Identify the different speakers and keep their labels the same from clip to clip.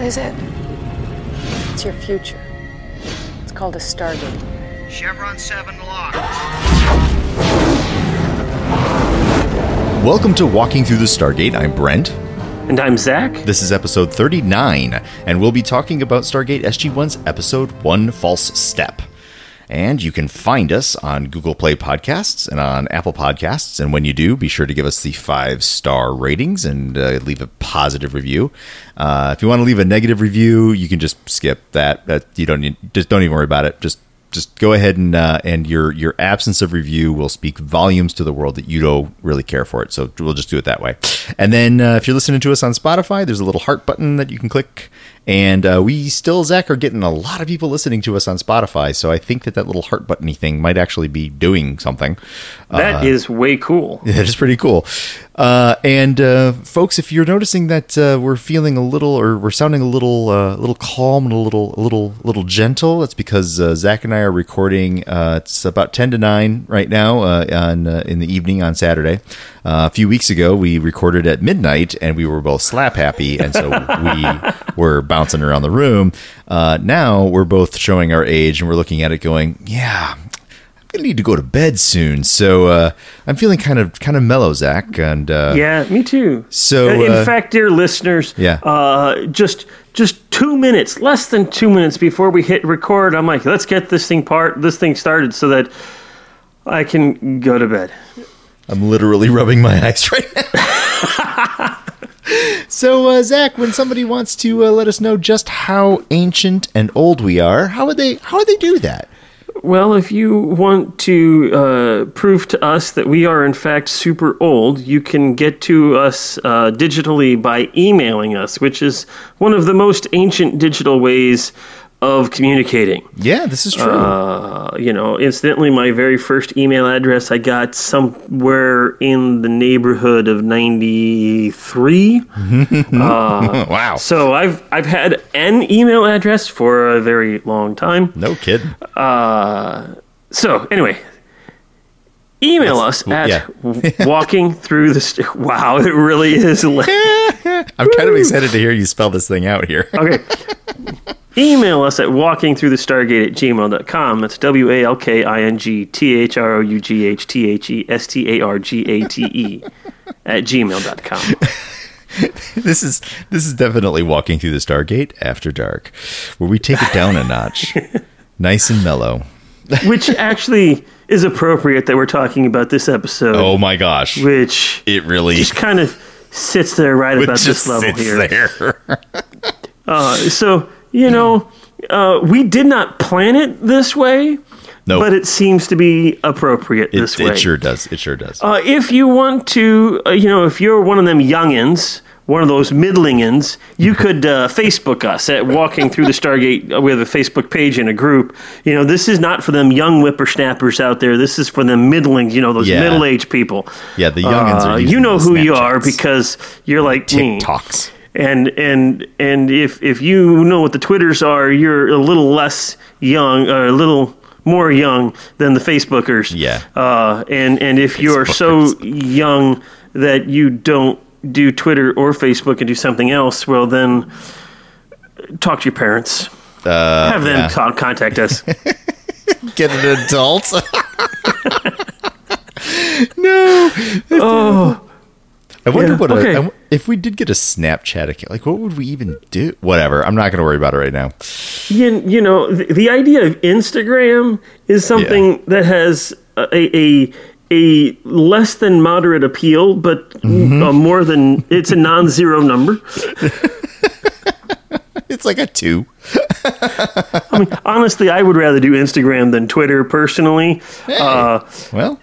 Speaker 1: What is it? It's your future. It's called a Stargate.
Speaker 2: Chevron 7 locked.
Speaker 3: Welcome to Walking Through the Stargate. I'm Brent.
Speaker 4: And I'm Zach.
Speaker 3: This is episode 39, and we'll be talking about Stargate SG1's episode One False Step. And you can find us on Google Play Podcasts and on Apple Podcasts. And when you do, be sure to give us the five star ratings and uh, leave a positive review. Uh, if you want to leave a negative review, you can just skip that. That you don't need. Just don't even worry about it. Just just go ahead and uh, and your your absence of review will speak volumes to the world that you don't really care for it. So we'll just do it that way. And then uh, if you're listening to us on Spotify, there's a little heart button that you can click. And uh, we still, Zach, are getting a lot of people listening to us on Spotify. So I think that that little heart buttony thing might actually be doing something.
Speaker 4: That is way cool.
Speaker 3: Yeah, it's pretty cool. Uh, and uh, folks, if you're noticing that uh, we're feeling a little, or we're sounding a little, uh, little calm and a little, a little, little gentle, that's because uh, Zach and I are recording. Uh, it's about ten to nine right now on in the evening on Saturday. a few weeks ago, we recorded at midnight, and we were both slap happy, and so we were bouncing around the room. now we're both showing our age, and we're looking at it, going, "Yeah, I'm gonna need to go to bed soon, so uh, I'm feeling kind of kind of mellow, Zach. And uh,
Speaker 4: yeah, me too.
Speaker 3: So,
Speaker 4: in
Speaker 3: uh,
Speaker 4: fact, dear listeners,
Speaker 3: Yeah.
Speaker 4: uh, just just two minutes, less than two minutes before we hit record, I'm like, let's get this thing part, this thing started, so that I can go to bed.
Speaker 3: I'm literally rubbing my eyes right now. so, uh, Zach, when somebody wants to uh, let us know just how ancient and old we are, how would they how would they do that?
Speaker 4: Well, if you want to uh, prove to us that we are in fact super old, you can get to us uh, digitally by emailing us, which is one of the most ancient digital ways of communicating.
Speaker 3: Yeah, this is true.
Speaker 4: Uh, you know, incidentally, my very first email address I got somewhere in the neighborhood of ninety three.
Speaker 3: wow,
Speaker 4: So I've I've had an email address for a very long time.
Speaker 3: no kid.
Speaker 4: Uh, so anyway, email us at
Speaker 3: yeah.
Speaker 4: walking through the. St- wow, it really is.
Speaker 3: I'm kind of excited to hear you spell this thing out here.
Speaker 4: okay. Email us at walking through the stargate at gmail.com. That's W A L K I N G T H R O U G H T H E S T A R G A T E at gmail.com.
Speaker 3: this is this is definitely walking through the Stargate after dark, where we take it down a notch, nice and mellow.
Speaker 4: Which actually is appropriate that we're talking about this episode.
Speaker 3: Oh my gosh,
Speaker 4: Which
Speaker 3: it really
Speaker 4: just kind of sits there right
Speaker 3: it
Speaker 4: about this level
Speaker 3: sits
Speaker 4: here.
Speaker 3: there.
Speaker 4: Uh, so you know, uh, we did not plan it this way,
Speaker 3: No,
Speaker 4: but it seems to be appropriate
Speaker 3: it,
Speaker 4: this way.
Speaker 3: it sure does. It sure does.
Speaker 4: Uh, if you want to, uh, you know, if you're one of them youngins, one of those middling middlingins, you could uh, Facebook us at Walking Through the Stargate. We have a Facebook page and a group. You know, this is not for them young whippersnappers out there. This is for them middling, You know, those
Speaker 3: Yeah.
Speaker 4: middle-aged people.
Speaker 3: yeah, the youngins
Speaker 4: Uh,
Speaker 3: are.
Speaker 4: you know who you are because you're like me.
Speaker 3: TikToks.
Speaker 4: And and and if if you know what the Twitters are, you're a little less young, or a little more young than the Facebookers.
Speaker 3: Yeah.
Speaker 4: Uh, and and if you're so young that you don't do Twitter or Facebook and do something else, well then talk to your parents.
Speaker 3: Uh,
Speaker 4: Have them
Speaker 3: yeah.
Speaker 4: con- contact us.
Speaker 3: Get an adult. no.
Speaker 4: oh,
Speaker 3: I wonder
Speaker 4: Yeah,
Speaker 3: what
Speaker 4: okay.
Speaker 3: W- if we did get a Snapchat account. Like, what would we even do? Whatever. I'm not going to worry about it right now.
Speaker 4: you, you know the, the idea of Instagram is something
Speaker 3: Yeah.
Speaker 4: that has a, a a less than moderate appeal, but
Speaker 3: Mm-hmm.
Speaker 4: uh, more than it's a non-zero number.
Speaker 3: It's like a two.
Speaker 4: I mean, honestly, I would rather do Instagram than Twitter personally. Uh,
Speaker 3: Well,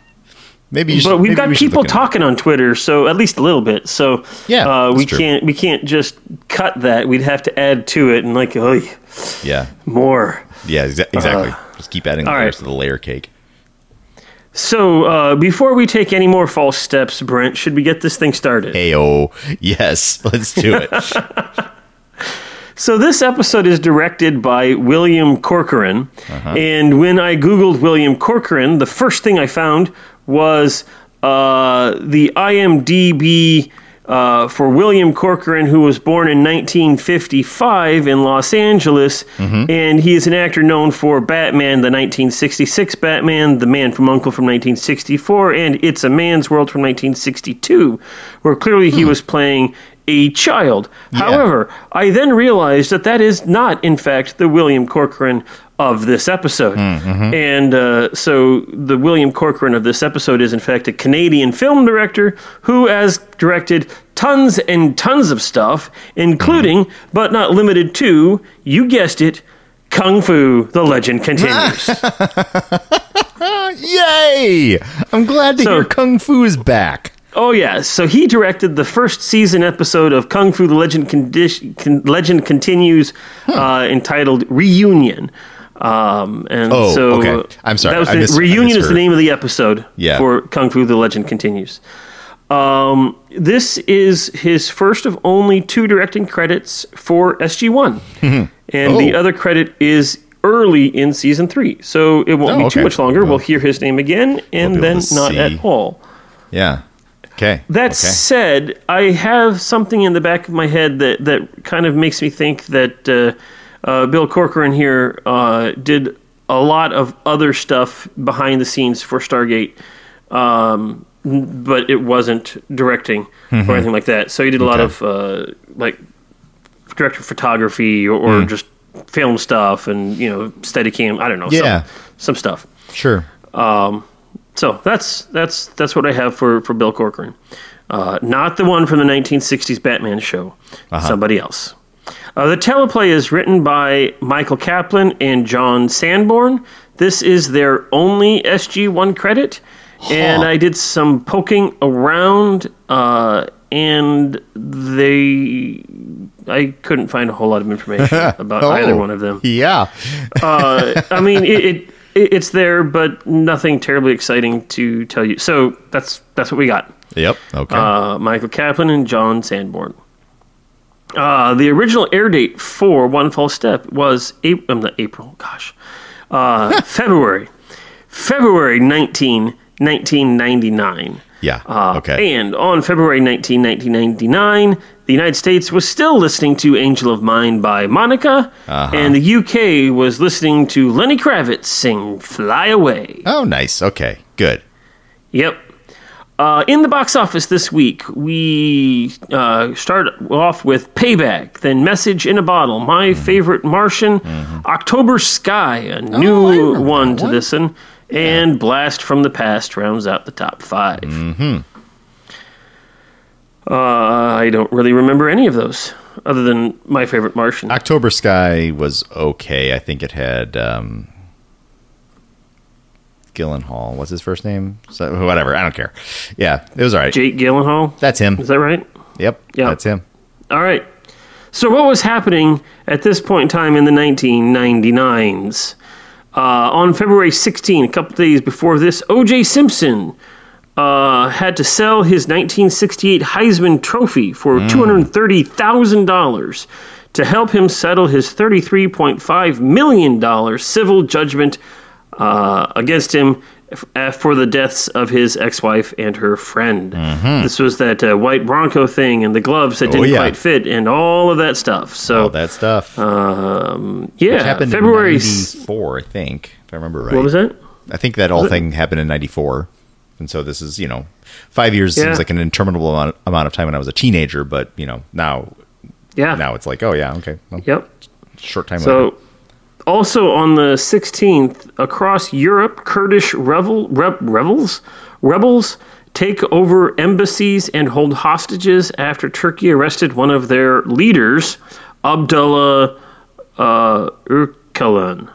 Speaker 3: maybe you should.
Speaker 4: but we've
Speaker 3: maybe
Speaker 4: got
Speaker 3: we
Speaker 4: people talking on Twitter, so at least a little bit. So
Speaker 3: Yeah,
Speaker 4: uh, we
Speaker 3: true.
Speaker 4: can't we can't just cut that. We'd have to add to it and like oh.
Speaker 3: Yeah.
Speaker 4: more.
Speaker 3: Yeah. Exa- exactly. Just keep adding
Speaker 4: Uh,
Speaker 3: layers
Speaker 4: right.
Speaker 3: to the layer cake.
Speaker 4: So uh, before we take any more false steps, Brent, should we get this thing started?
Speaker 3: Ayo. Yes. Let's do it.
Speaker 4: So this episode is directed by William Corcoran, and when I googled William Corcoran, the first thing I found was uh, the IMDb uh, for William Corcoran, who was born in 1955 in Los Angeles, and he is an actor known for Batman, the 1966 Batman, The Man from Uncle from 1964, and It's a Man's World from 1962, where clearly he was playing a child. However, I then realized that that is not, in fact, the William Corcoran of this episode. And uh, so the William Corcoran of this episode is, in fact, a Canadian film director who has directed tons and tons of stuff, including, but not limited to, you guessed it, Kung Fu The Legend Continues.
Speaker 3: Yay! I'm glad to
Speaker 4: So-
Speaker 3: hear Kung Fu is back.
Speaker 4: Oh yeah, so he directed the first season episode of Kung Fu: The Legend Condi- Con- Legend Continues, uh, entitled Reunion. Um, and
Speaker 3: Oh,
Speaker 4: so
Speaker 3: okay. I'm sorry,
Speaker 4: That was the, Reunion is the name of the episode
Speaker 3: Yeah.
Speaker 4: for Kung Fu: The Legend Continues. Um, this is his first of only two directing credits for SG One, and the
Speaker 3: Oh.
Speaker 4: other credit is early in season three. So it won't
Speaker 3: Oh,
Speaker 4: be
Speaker 3: okay.
Speaker 4: too much longer.
Speaker 3: Well,
Speaker 4: we'll hear his name again, and
Speaker 3: able
Speaker 4: then not
Speaker 3: see.
Speaker 4: at all.
Speaker 3: Yeah. Okay.
Speaker 4: That
Speaker 3: okay.
Speaker 4: said, I have something in the back of my head that, that kind of makes me think that uh, uh, Bill Corcoran here uh, did a lot of other stuff behind the scenes for Stargate, um, but it wasn't directing or anything like that. So he did a lot
Speaker 3: Mm-hmm. Okay.
Speaker 4: of uh, like director photography or, or just film stuff and you know Steadicam. I don't know.
Speaker 3: Yeah.
Speaker 4: some, some stuff.
Speaker 3: Sure.
Speaker 4: So that's that's that's what I have for for Bill Corcoran. Uh, not the one from the 1960s Batman show. Somebody else. Uh, the teleplay is written by Michael Kaplan and John Sanborn. This is their only SG1 credit, and I did some poking around, uh, and they I couldn't find a whole lot of information about either
Speaker 3: Oh.
Speaker 4: one of them
Speaker 3: Yeah.
Speaker 4: uh, I mean, it it- it's there, but nothing terribly exciting to tell you. So that's that's what we got.
Speaker 3: Yep. Okay.
Speaker 4: Uh, Michael Kaplan and John Sanborn. Uh, the original air date for One False Step was April, um, not April, gosh, uh, February, February 19, 1999.
Speaker 3: yeah.
Speaker 4: Uh,
Speaker 3: okay.
Speaker 4: And on February 19, 1999, the United States was still listening to Angel of Mine by Monica,
Speaker 3: Uh-huh.
Speaker 4: and the UK was listening to Lenny Kravitz sing Fly Away.
Speaker 3: oh, nice. Okay. Good.
Speaker 4: Yep. Uh, in the box office this week, we uh, start off with Payback, then Message in a Bottle, My
Speaker 3: Mm-hmm.
Speaker 4: Favorite Martian, October Sky, a new
Speaker 3: Oh, remember
Speaker 4: one to
Speaker 3: one.
Speaker 4: listen, and Blast from the Past rounds out the top 5
Speaker 3: Mm-hmm.
Speaker 4: Uh, I don't really remember any of those, other than My Favorite Martian.
Speaker 3: October Sky was okay. I think it had um, Gyllenhaal. What's his first name? So, whatever. I don't care. Yeah, it was all right.
Speaker 4: Jake Gyllenhaal,
Speaker 3: That's him.
Speaker 4: is that right?
Speaker 3: Yep.
Speaker 4: Yeah.
Speaker 3: That's him.
Speaker 4: All right. So, what was happening at this point in time in the 1999s? Uh, on February 16, a couple days before this, O.J. Simpson uh, had to sell his 1968 Heisman Trophy for $230,000 to help him settle his $33.5 million civil judgment uh, against him f- uh, for the deaths of his ex-wife and her friend. This was that uh, white Bronco thing and the gloves that didn't
Speaker 3: Mm-hmm. Oh, yeah.
Speaker 4: quite fit and all of that stuff. So
Speaker 3: All that stuff.
Speaker 4: um, yeah,
Speaker 3: Which happened
Speaker 4: February.
Speaker 3: 94, I think, if I remember right.
Speaker 4: What was that?
Speaker 3: I think that whole thing happened in 94. And so this is, you know, five years
Speaker 4: Yeah.
Speaker 3: seems like an interminable amount, amount of time when I was a teenager, but, you know, now
Speaker 4: Yeah.
Speaker 3: now it's like, oh, yeah, okay. Well,
Speaker 4: Yep.
Speaker 3: Short time later.
Speaker 4: So, also on the 16th, across Europe, Kurdish revel, rev, rebels rebels take over embassies and hold hostages after Turkey arrested one of their leaders, Abdullah uh, Öcalan.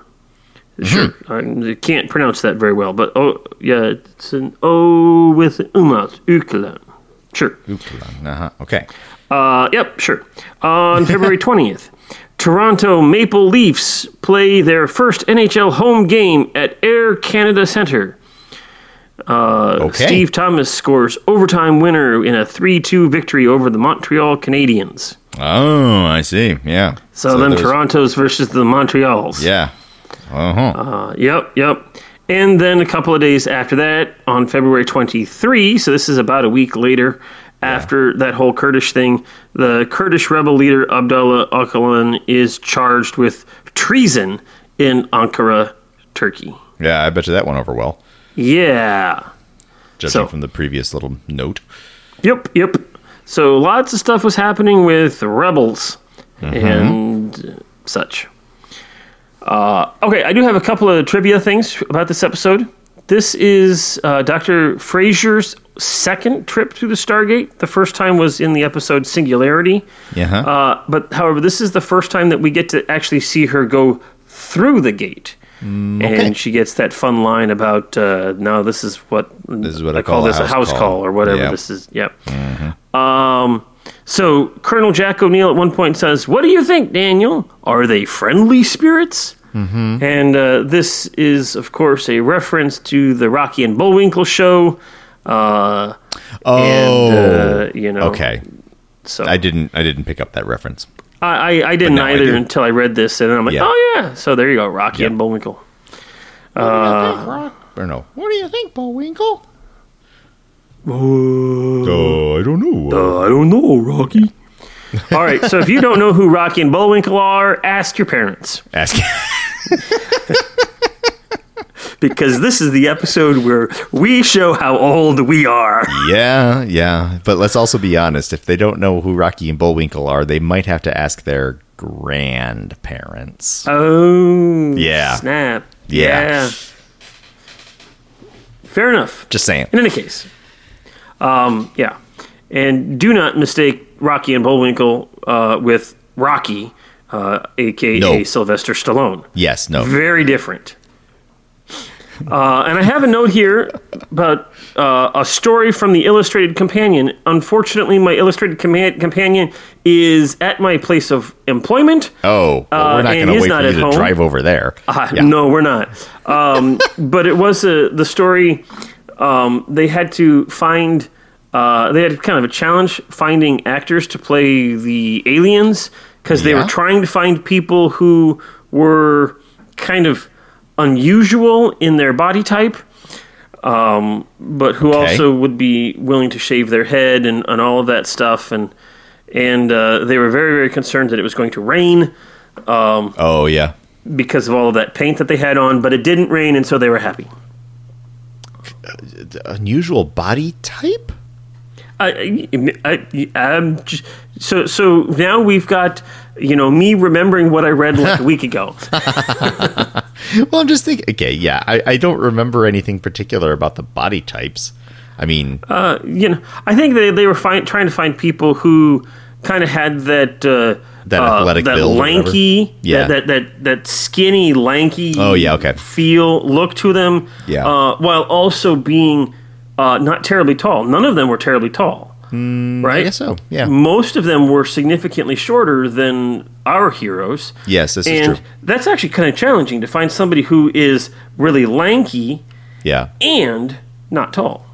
Speaker 4: Sure, I can't pronounce that very well, but oh yeah, it's an O with umat, Öcalan. Sure.
Speaker 3: Uh-huh. Okay.
Speaker 4: Uh, yep, sure. On February 20th, Toronto Maple Leafs play their first NHL home game at Air Canada Centre. Uh,
Speaker 3: Okay.
Speaker 4: Steve Thomas scores overtime winner in a 3 2 victory over the Montreal Canadiens.
Speaker 3: Oh, I see. Yeah.
Speaker 4: So, them
Speaker 3: there's-
Speaker 4: Torontos versus the Montreals.
Speaker 3: Yeah. Uh-huh.
Speaker 4: Uh, yep, yep. And then a couple of days after that, on February 23, so this is about a week later, after that whole Kurdish thing, the Kurdish rebel leader Abdullah Öcalan is charged with treason in Ankara, Turkey.
Speaker 3: Yeah, I bet you that went over well,
Speaker 4: Yeah.
Speaker 3: judging
Speaker 4: So-
Speaker 3: from the previous little note.
Speaker 4: Yep, yep. So lots of stuff was happening with rebels and such. Uh, okay, I do have a couple of trivia things about this episode. This is uh, Dr. Fraiser's second trip through the Stargate. The first time was in the episode Singularity.
Speaker 3: Yeah.
Speaker 4: Uh, but however, this is the first time that we get to actually see her go through the gate. And she gets that fun line about, uh, no, this is what,
Speaker 3: This is what I
Speaker 4: I call,
Speaker 3: call
Speaker 4: this a
Speaker 3: house call."
Speaker 4: call, or whatever
Speaker 3: Yep.
Speaker 4: this is. Yep. Um, so Colonel Jack O'Neill at one point says, "What do you think, Daniel? Are they friendly spirits?" Mm-hmm. And uh, this is, of course, a reference to the Rocky and Bullwinkle show. Uh,
Speaker 3: oh,
Speaker 4: and, uh, you know,
Speaker 3: okay.
Speaker 4: so
Speaker 3: I didn't. I didn't pick up that reference.
Speaker 4: I, I, I didn't
Speaker 3: now I
Speaker 4: either until I read this, and then I'm like,
Speaker 3: Yeah.
Speaker 4: oh yeah. So there you go, Rocky
Speaker 3: Yep.
Speaker 4: and Bullwinkle.
Speaker 3: Or no? What do you think, Bullwinkle? Oh, I don't know.
Speaker 4: Uh, I don't know, Rocky. All right, so if you don't know who Rocky and Bullwinkle are, ask your parents.
Speaker 3: Ask.
Speaker 4: because this is the episode where we show how old we are.
Speaker 3: yeah, yeah. But let's also be honest. If they don't know who Rocky and Bullwinkle are, they might have to ask their grandparents.
Speaker 4: Oh,
Speaker 3: Yeah.
Speaker 4: snap.
Speaker 3: Yeah.
Speaker 4: Fair enough.
Speaker 3: Just saying.
Speaker 4: In any case, um, yeah, and do not mistake Rocky and Bullwinkle uh, with Rocky, uh, aka
Speaker 3: No.
Speaker 4: Sylvester Stallone.
Speaker 3: Yes. No.
Speaker 4: Very different. Uh, and I have a note here about uh, a story from the Illustrated Companion. Unfortunately, my Illustrated Compa- Companion is at my place of employment.
Speaker 3: Oh, well,
Speaker 4: Uh,
Speaker 3: we're not
Speaker 4: and
Speaker 3: going to wait for
Speaker 4: at
Speaker 3: you to
Speaker 4: home.
Speaker 3: drive over there.
Speaker 4: Uh,
Speaker 3: Yeah.
Speaker 4: No, we're not. Um, but it was a, the story. Um, they had to find. Uh, they had kind of a challenge finding actors to play the aliens because they
Speaker 3: Yeah.
Speaker 4: were trying to find people who were kind of unusual in their body type, um, but who
Speaker 3: Okay.
Speaker 4: also would be willing to shave their head and, and all of that stuff. And and uh, they were very very concerned that it was going to rain
Speaker 3: Oh yeah.
Speaker 4: because of all of that paint that they had on, but it didn't rain, and so they were happy.
Speaker 3: Unusual body type.
Speaker 4: I, I, I'm just, so so now we've got you know me remembering what I read like a week ago.
Speaker 3: Well, I'm just thinking. Okay, yeah. I, I don't remember anything particular about the body types. I mean,
Speaker 4: Uh, you know, I think they they were find, trying to find people who kind of had that uh,
Speaker 3: That
Speaker 4: uh,
Speaker 3: athletic
Speaker 4: that
Speaker 3: build
Speaker 4: lanky,
Speaker 3: Yeah.
Speaker 4: that, that that that skinny, lanky.
Speaker 3: Oh, yeah, okay.
Speaker 4: Feel look to them.
Speaker 3: Yeah.
Speaker 4: Uh, while also being uh, not terribly tall. None of them were terribly tall. Right?
Speaker 3: Mm, I guess so. Yeah.
Speaker 4: Most of them were significantly shorter than our heroes.
Speaker 3: Yes, this is true.
Speaker 4: that's actually kind of challenging to find somebody who is really lanky
Speaker 3: Yeah,
Speaker 4: and not tall.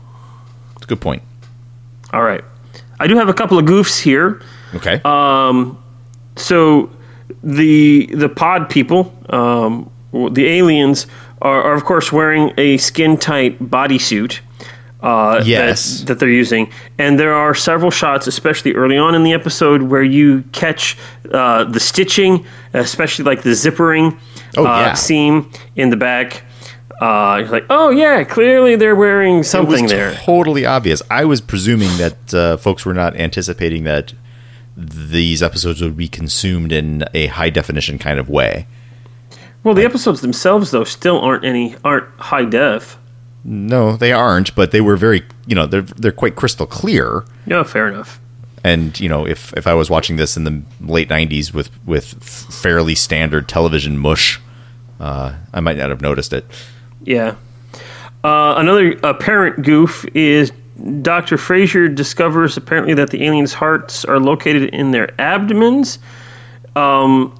Speaker 3: it's a good point.
Speaker 4: All right. I do have a couple of goofs here.
Speaker 3: Okay.
Speaker 4: Uh, So the the pod people, um, the aliens, are, are of course wearing a skin tight bodysuit. Uh,
Speaker 3: Yes.
Speaker 4: that, that they're using, and there are several shots, especially early on in the episode, where you catch uh, the stitching, especially like the zippering
Speaker 3: Oh,
Speaker 4: uh,
Speaker 3: yeah.
Speaker 4: seam in the back. Uh, you're like, oh yeah, clearly they're wearing something there.
Speaker 3: totally obvious. I was presuming that uh, folks were not anticipating that these episodes would be consumed in a high definition kind of way.
Speaker 4: Well, the episodes themselves, though, still aren't any aren't high def.
Speaker 3: No, they aren't, but they were very, you know, they're they're quite crystal clear.
Speaker 4: Yeah, fair enough.
Speaker 3: And you know, if if I was watching this in the late '90s with with fairly standard television mush, uh, I might not have noticed it.
Speaker 4: Yeah. Uh, another apparent goof is Dr. Fraiser discovers apparently that the aliens' hearts are located in their abdomens. Um,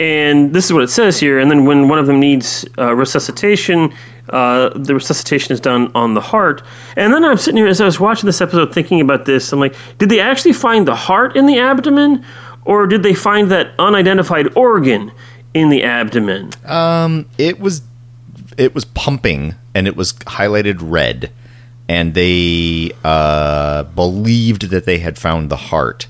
Speaker 4: and this is what it says here. And then when one of them needs uh, resuscitation, uh, the resuscitation is done on the heart. And then I'm sitting here as I was watching this episode thinking about this. I'm like, did they actually find the heart in the abdomen? Or did they find that unidentified organ in the abdomen?
Speaker 3: It was it was pumping and it was highlighted red. and they uh, believed that they had found the heart,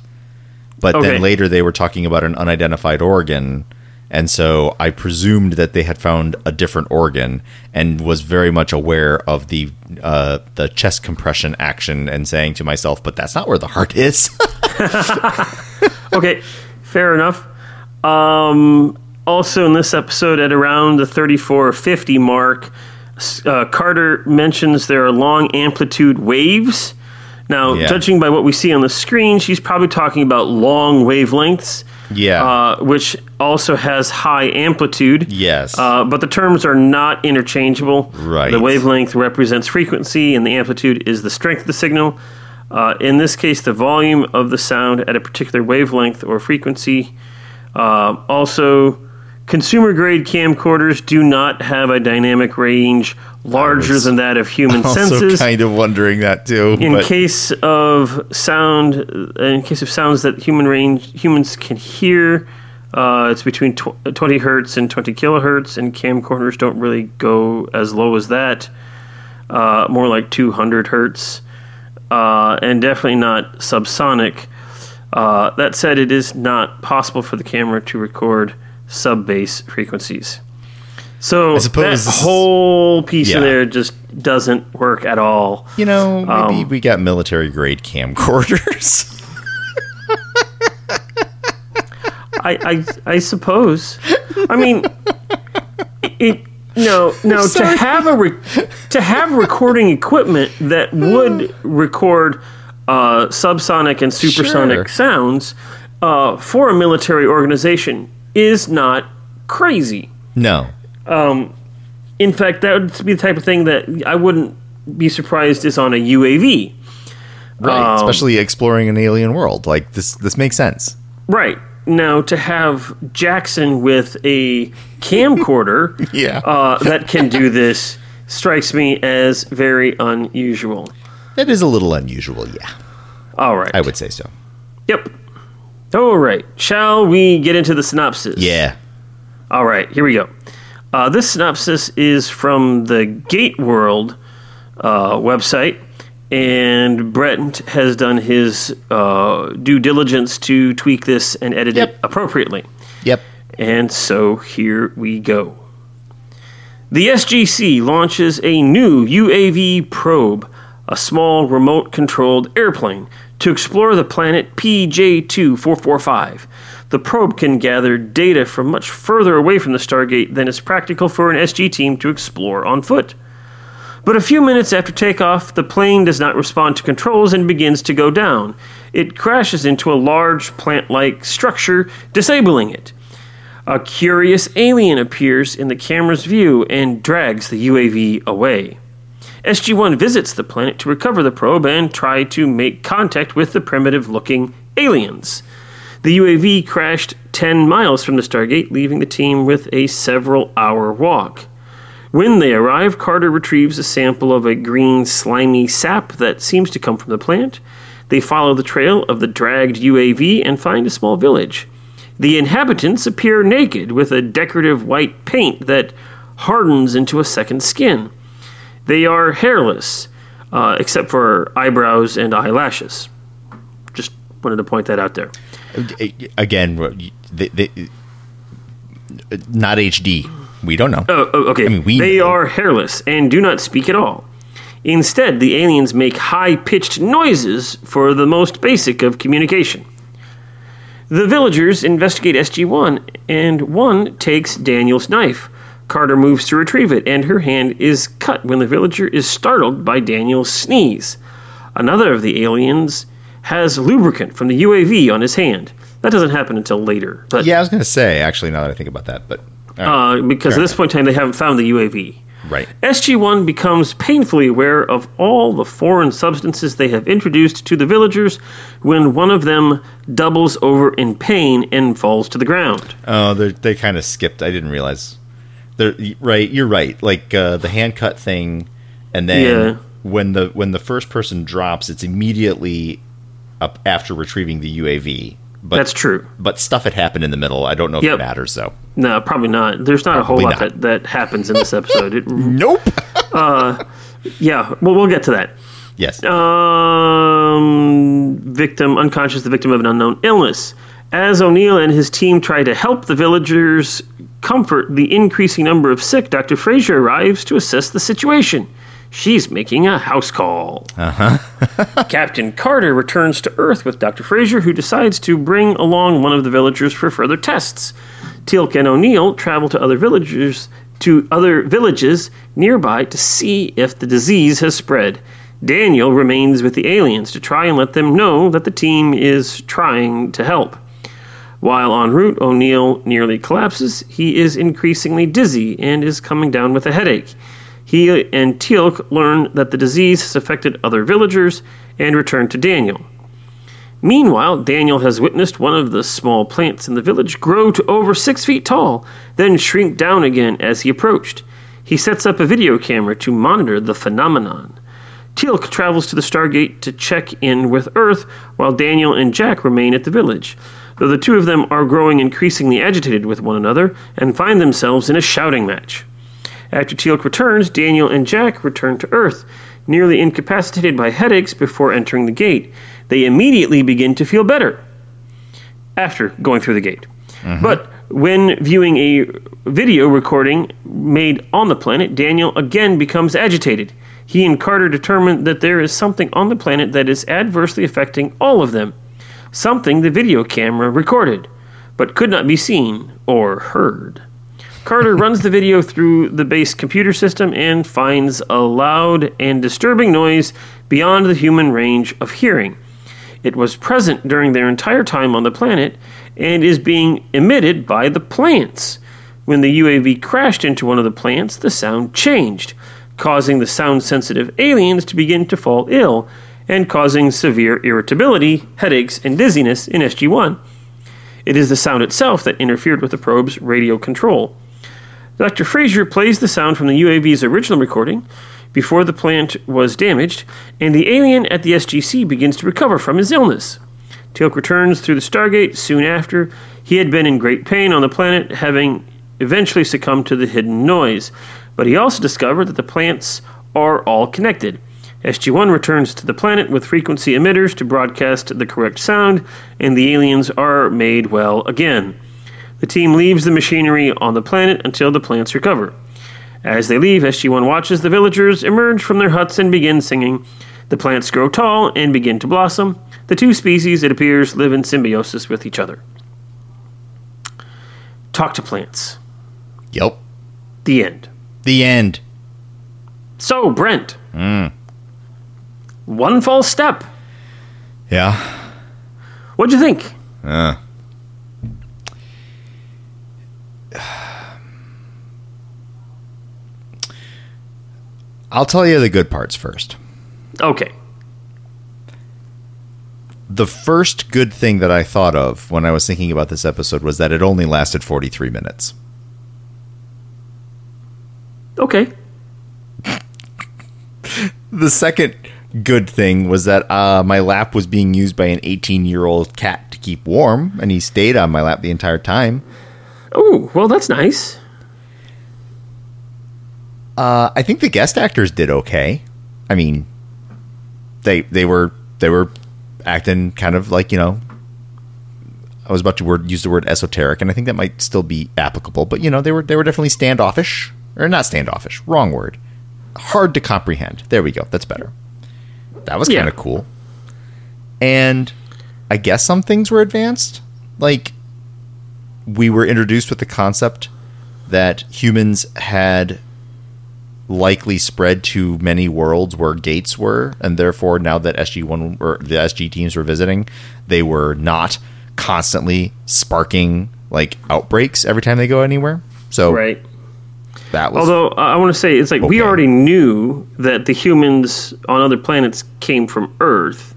Speaker 3: but
Speaker 4: Okay.
Speaker 3: then later they were talking about an unidentified organ. And so I presumed that they had found a different organ, and was very much aware of the uh, the chest compression action, and saying to myself, "But that's not where the heart is."
Speaker 4: Okay, fair enough. Um, also, in this episode, at around the 3450 mark, uh, Carter mentions there are long amplitude waves. Now,
Speaker 3: Yeah.
Speaker 4: judging by what we see on the screen, she's probably talking about long wavelengths.
Speaker 3: Yeah.
Speaker 4: Uh, which also has high amplitude.
Speaker 3: Yes.
Speaker 4: Uh, but the terms are not interchangeable.
Speaker 3: Right.
Speaker 4: The wavelength represents frequency, and the amplitude is the strength of the signal. Uh, in this case, the volume of the sound at a particular wavelength or frequency. Uh, also, consumer grade camcorders do not have a dynamic range larger than that of human senses.
Speaker 3: also
Speaker 4: senses
Speaker 3: kind of wondering that too.
Speaker 4: in
Speaker 3: but
Speaker 4: case of sound, uh, in case of sounds that human range humans can hear, uh, it's between tw- 20 hertz and 20 kilohertz, and camcorders don't really go as low as that. Uh, more like 200 hertz, uh, and definitely not subsonic. Uh, that said, it is not possible for the camera to record sub bass frequencies. So
Speaker 3: I suppose
Speaker 4: that whole piece
Speaker 3: Yeah.
Speaker 4: of there just doesn't work at all.
Speaker 3: you know, maybe
Speaker 4: Um,
Speaker 3: we got military grade camcorders.
Speaker 4: I, I, I suppose. I mean, it. No, no. To have a re- to have recording equipment that would record uh, subsonic and supersonic
Speaker 3: Sure.
Speaker 4: sounds uh, for a military organization is not crazy.
Speaker 3: no.
Speaker 4: In fact, that would be the type of thing that I wouldn't be surprised is on a UAV.
Speaker 3: Right.
Speaker 4: Um,
Speaker 3: Especially exploring an alien world. Like this this makes sense.
Speaker 4: Right. Now, to have Jackson with a camcorder
Speaker 3: Yeah.
Speaker 4: uh, that can do this strikes me as very unusual.
Speaker 3: that is a little unusual, yeah.
Speaker 4: All right.
Speaker 3: I would say so.
Speaker 4: Yep. All right. Shall we get into the synopsis?
Speaker 3: Yeah.
Speaker 4: All right. Here we go. Uh, this synopsis is from the GateWorld uh, website, and Brent has done his uh, due diligence to tweak this and edit
Speaker 3: Yep.
Speaker 4: it appropriately.
Speaker 3: Yep.
Speaker 4: And so here we go. The SGC launches a new UAV probe, a small remote controlled airplane, to explore the planet PJ2445. The probe can gather data from much further away from the Stargate than is practical for an SG team to explore on foot. But a few minutes after takeoff, the plane does not respond to controls and begins to go down. It crashes into a large plant like structure, disabling it. A curious alien appears in the camera's view and drags the UAV away. SG 1 visits the planet to recover the probe and try to make contact with the primitive looking aliens. The UAV crashed 10 miles from the Stargate, leaving the team with a several hour walk. When they arrive, Carter retrieves a sample of a green, slimy sap that seems to come from the plant. They follow the trail of the dragged UAV and find a small village. The inhabitants appear naked with a decorative white paint that hardens into a second skin. They are hairless, uh, except for eyebrows and eyelashes. Just wanted to point that out there.
Speaker 3: Again, they, they, not HD. We don't know.
Speaker 4: Oh, oh, okay.
Speaker 3: I mean, we
Speaker 4: they
Speaker 3: know.
Speaker 4: are hairless and do not speak at all. Instead, the aliens make high pitched noises for the most basic of communication. The villagers investigate SG 1, and one takes Daniel's knife. Carter moves to retrieve it, and her hand is cut when the villager is startled by Daniel's sneeze. Another of the aliens has lubricant from the UAV on his hand. That doesn't happen until later. But
Speaker 3: Yeah, I was going to say, actually, now that I think about that, but. right.
Speaker 4: uh, because
Speaker 3: Fair
Speaker 4: at this point in time, they haven't found the UAV.
Speaker 3: right.
Speaker 4: SG1 becomes painfully aware of all the foreign substances they have introduced to the villagers when one of them doubles over in pain and falls to the ground.
Speaker 3: Oh, they they kind of skipped. I didn't realize. They're right. You're right. Like uh, the hand cut thing, and then
Speaker 4: Yeah.
Speaker 3: when the when the first person drops, it's immediately up after retrieving the UAV. But
Speaker 4: That's true.
Speaker 3: But stuff had happened in the middle. I don't know if
Speaker 4: Yep.
Speaker 3: it matters though.
Speaker 4: No, probably not. There's not a whole
Speaker 3: Probably
Speaker 4: lot
Speaker 3: not.
Speaker 4: that, that happens in this episode. It,
Speaker 3: Nope.
Speaker 4: Yeah, well, we'll get to that.
Speaker 3: Yes.
Speaker 4: Um, victim unconscious, the victim of an unknown illness. As O'Neill and his team try to help the villagers comfort the increasing number of sick, Dr. Fraiser arrives to assess the situation. She's making a house call. Uh huh. Captain Carter returns to Earth with Dr. Fraiser, who decides to bring along one of the villagers for further tests. Teal'c and O'Neill travel to other villagers to other villages nearby to see if the disease has spread. Daniel remains with the aliens to try and let them know that the team is trying to help. While en route, O'Neill nearly collapses. He is increasingly dizzy and is coming down with a headache. He and Teal'c learn that the disease has affected other villagers and return to Daniel. Meanwhile, Daniel has witnessed one of the small plants in the village grow to over six feet tall, then shrink down again as he approached. He sets up a video camera to monitor the phenomenon. Teal'c travels to the Stargate to check in with Earth, while Daniel and Jack remain at the village. Though the two of them are growing increasingly agitated with one another and find themselves in a shouting match. After Teal'c returns, Daniel and Jack return to Earth, nearly incapacitated by headaches before entering the gate. They immediately begin to feel better after going through the gate. Mm-hmm. But when viewing a video recording made on the planet, Daniel again becomes agitated. He and Carter determine that there is something on the planet that is adversely affecting all of them. Something the video camera recorded, but could not be seen or heard. Carter runs the video through the base computer system and finds a loud and disturbing noise beyond the human range of hearing. It was present during their entire time on the planet and is being emitted by the plants. When the UAV crashed into one of the plants, the sound changed, causing the sound sensitive aliens to begin to fall ill and causing severe irritability, headaches, and dizziness in SG 1. It is the sound itself that interfered with the probe's radio control. Dr. Fraiser plays the sound from the UAV's original recording before the plant was damaged, and the alien at the SGC begins to recover from his illness. Teal'c returns through the Stargate soon after. He had been in great pain on the planet, having eventually succumbed to the hidden noise. But he also discovered that the plants are all connected. SG 1 returns to the planet with frequency emitters to broadcast the correct sound, and the aliens are made well again. The team leaves the machinery on the planet until the plants recover. As they leave, SG 1 watches the villagers emerge from their huts and begin singing. The plants grow tall and begin to blossom. The two species, it appears, live in symbiosis with each other. Talk to plants.
Speaker 3: Yep.
Speaker 4: The end.
Speaker 3: The end.
Speaker 4: So, Brent. One false step.
Speaker 3: Yeah.
Speaker 4: What'd you think?
Speaker 3: Uh. I'll tell you the good parts first.
Speaker 4: Okay.
Speaker 3: The first good thing that I thought of when I was thinking about this episode was that it only lasted 43 minutes.
Speaker 4: Okay.
Speaker 3: The second good thing was that uh, my lap was being used by an 18 year old cat to keep warm, and he stayed on my lap the entire time.
Speaker 4: Oh, well, that's nice.
Speaker 3: Uh, I think the guest actors did okay. I mean, they they were they were acting kind of like you know. I was about to word, use the word esoteric, and I think that might still be applicable. But you know, they were they were definitely standoffish, or not standoffish. Wrong word. Hard to comprehend. There we go. That's better. That was
Speaker 4: Yeah.
Speaker 3: kind of cool. And I guess some things were advanced. Like we were introduced with the concept that humans had likely spread to many worlds where gates were, and therefore now that SG one or the SG teams were visiting, they were not constantly sparking like outbreaks every time they go anywhere. So
Speaker 4: Right.
Speaker 3: that was
Speaker 4: Although I want to say it's like we already knew that the humans on other planets came from Earth,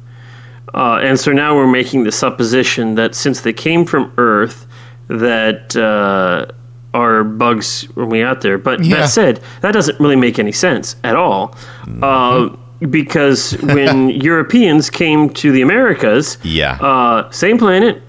Speaker 4: uh, and so now we're making the supposition that since they came from Earth, that uh, are bugs when we out there. But
Speaker 3: Yeah.
Speaker 4: that said, that doesn't really make any sense at all, uh, because when Europeans came to the Americas,
Speaker 3: Yeah.
Speaker 4: uh, same planet.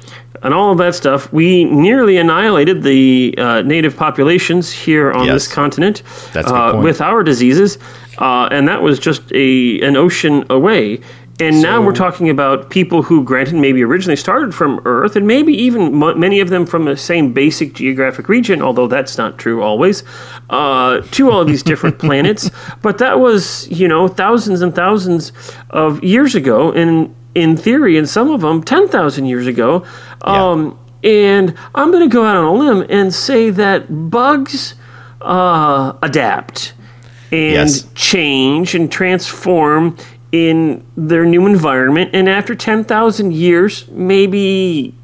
Speaker 4: and all of that stuff. We nearly annihilated the uh, native populations here on
Speaker 3: Yes.
Speaker 4: this continent uh, with our diseases, uh, and that was just a an ocean away. And now we're talking about people who, granted, maybe originally started from Earth, and maybe even many of them from the same basic geographic region, although that's not true always, uh, to all of these different planets. But that was, you know, thousands and thousands of years ago, and in theory, and some of them, 10,000 years ago. Um, And I'm going to go out on a limb and say that bugs uh, adapt and
Speaker 3: Yes.
Speaker 4: change and transform in their new environment. And after 10,000 years, maybe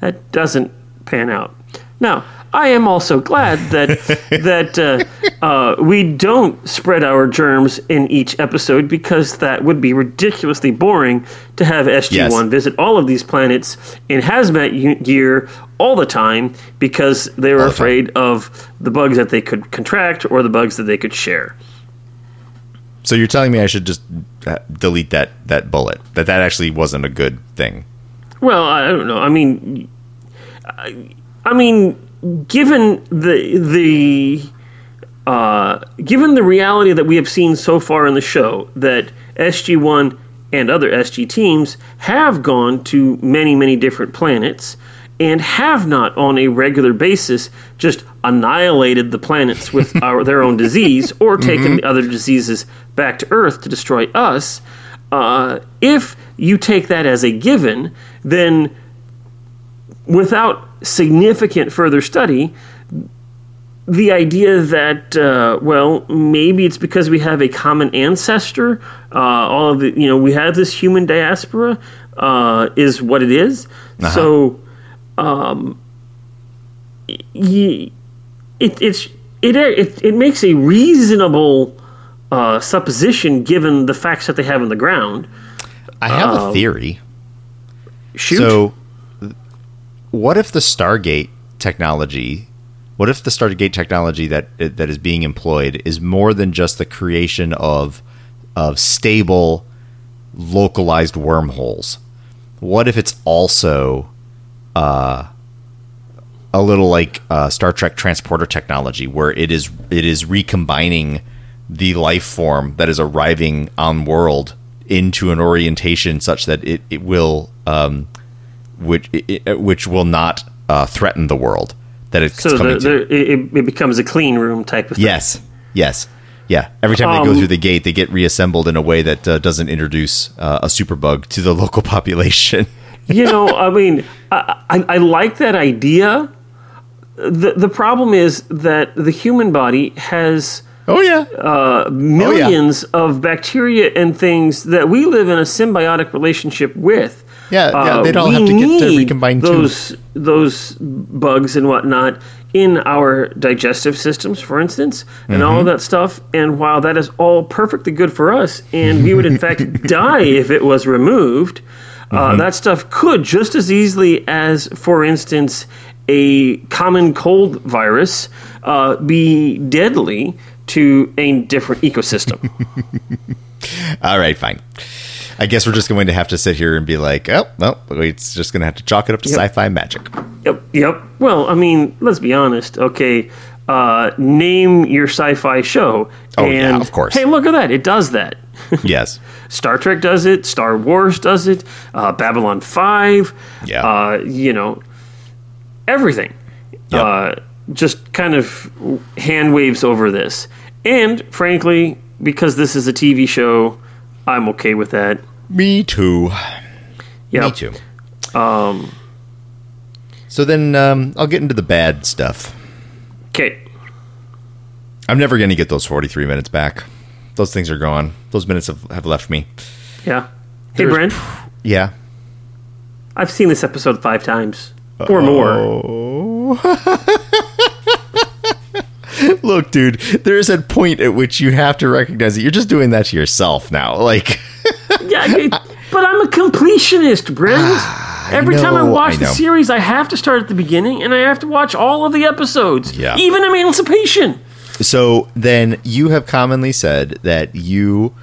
Speaker 4: that doesn't pan out. Now, I am also glad that that uh, uh, we don't spread our germs in each episode because that would be ridiculously boring to have SG1
Speaker 3: Yes.
Speaker 4: visit all of these planets in hazmat gear all the time because they were
Speaker 3: All the time.
Speaker 4: afraid of the bugs that they could contract or the bugs that they could share.
Speaker 3: So you're telling me I should just uh, delete that that bullet? That that actually wasn't a good thing.
Speaker 4: Well, I don't know. I mean, I, I mean, given the the uh, given the reality that we have seen so far in the show, that SG One and other SG teams have gone to many, many different planets and have not, on a regular basis, just annihilated the planets with our, their own disease or taken the other diseases back to Earth to destroy us. Uh, if you take that as a given, then without significant further study, the idea that uh, well maybe it's because we have a common ancestor uh, all of the you know we have this human diaspora uh, is what it is. so um, it, it's it, it it makes a reasonable uh, supposition given the facts that they have on the ground
Speaker 3: I have a theory.
Speaker 4: shoot
Speaker 3: So, what if the Stargate technology, what if the Stargate technology that that is being employed is more than just the creation of of stable, localized wormholes? What if it's also uh, a little like uh, Star Trek transporter technology, where it is it is recombining the life form that is arriving on world into an orientation such that it, it will um, which it, it- which will not uh, threaten the world that it's
Speaker 4: so
Speaker 3: coming
Speaker 4: the,
Speaker 3: to.
Speaker 4: the, it, it becomes a clean room type of thing.
Speaker 3: Yes, yes, yeah. Every time they go
Speaker 4: Um,
Speaker 3: through the gate, they get reassembled in a way that uh, doesn't introduce uh, a superbug to the local population.
Speaker 4: You know, I mean, I, I, I like that idea. The the problem is that the human body has
Speaker 3: oh yeah,
Speaker 4: millions of bacteria and things that we live in a symbiotic relationship with.
Speaker 3: Yeah, yeah,
Speaker 4: Uh,
Speaker 3: they'd all
Speaker 4: we
Speaker 3: have to get to recombine too.
Speaker 4: those those bugs and whatnot in our digestive systems, for instance, and all of
Speaker 3: Mm-hmm.
Speaker 4: that stuff. And while that is all perfectly good for us, and we would in fact die if it was removed, uh,
Speaker 3: Mm-hmm.
Speaker 4: that stuff could just as easily as, for instance, a common cold virus uh, be deadly to a different ecosystem.
Speaker 3: All right, fine. I guess we're just going to have to sit here and be like, oh, well, it's just going to have to chalk it up to
Speaker 4: Yep.
Speaker 3: sci-fi magic.
Speaker 4: Yep. Yep. Well, I mean, let's be honest. Okay, uh, name your sci-fi show.
Speaker 3: Oh, yeah,
Speaker 4: and,
Speaker 3: of course.
Speaker 4: Hey, look at that! It does that.
Speaker 3: Yes.
Speaker 4: Star Trek does it. Star Wars does it. Uh, Babylon Five.
Speaker 3: Yeah.
Speaker 4: Uh, you know, everything.
Speaker 3: Yep.
Speaker 4: Uh, just kind of hand waves over this. And frankly, because this is a TV show, I'm okay with that.
Speaker 3: Me too.
Speaker 4: Yep.
Speaker 3: Me too. Um. So then, um, I'll get into the bad stuff.
Speaker 4: Okay.
Speaker 3: I'm never going to get those 43 minutes back. Those things are gone. Those minutes have, have left me.
Speaker 4: Yeah. Hey,
Speaker 3: There's-
Speaker 4: Brent.
Speaker 3: Yeah.
Speaker 4: I've seen this episode five times or more.
Speaker 3: Oh. Look, dude, there is a point at which you have to recognize that you're just doing that to yourself now. Like,
Speaker 4: Yeah, it- but I'm a completionist, Brent. Ah, Every time I watch
Speaker 3: I
Speaker 4: the series, I have to start at the beginning and I have to watch all of the episodes.
Speaker 3: Yeah.
Speaker 4: Even Emancipation.
Speaker 3: So then you have commonly said that you,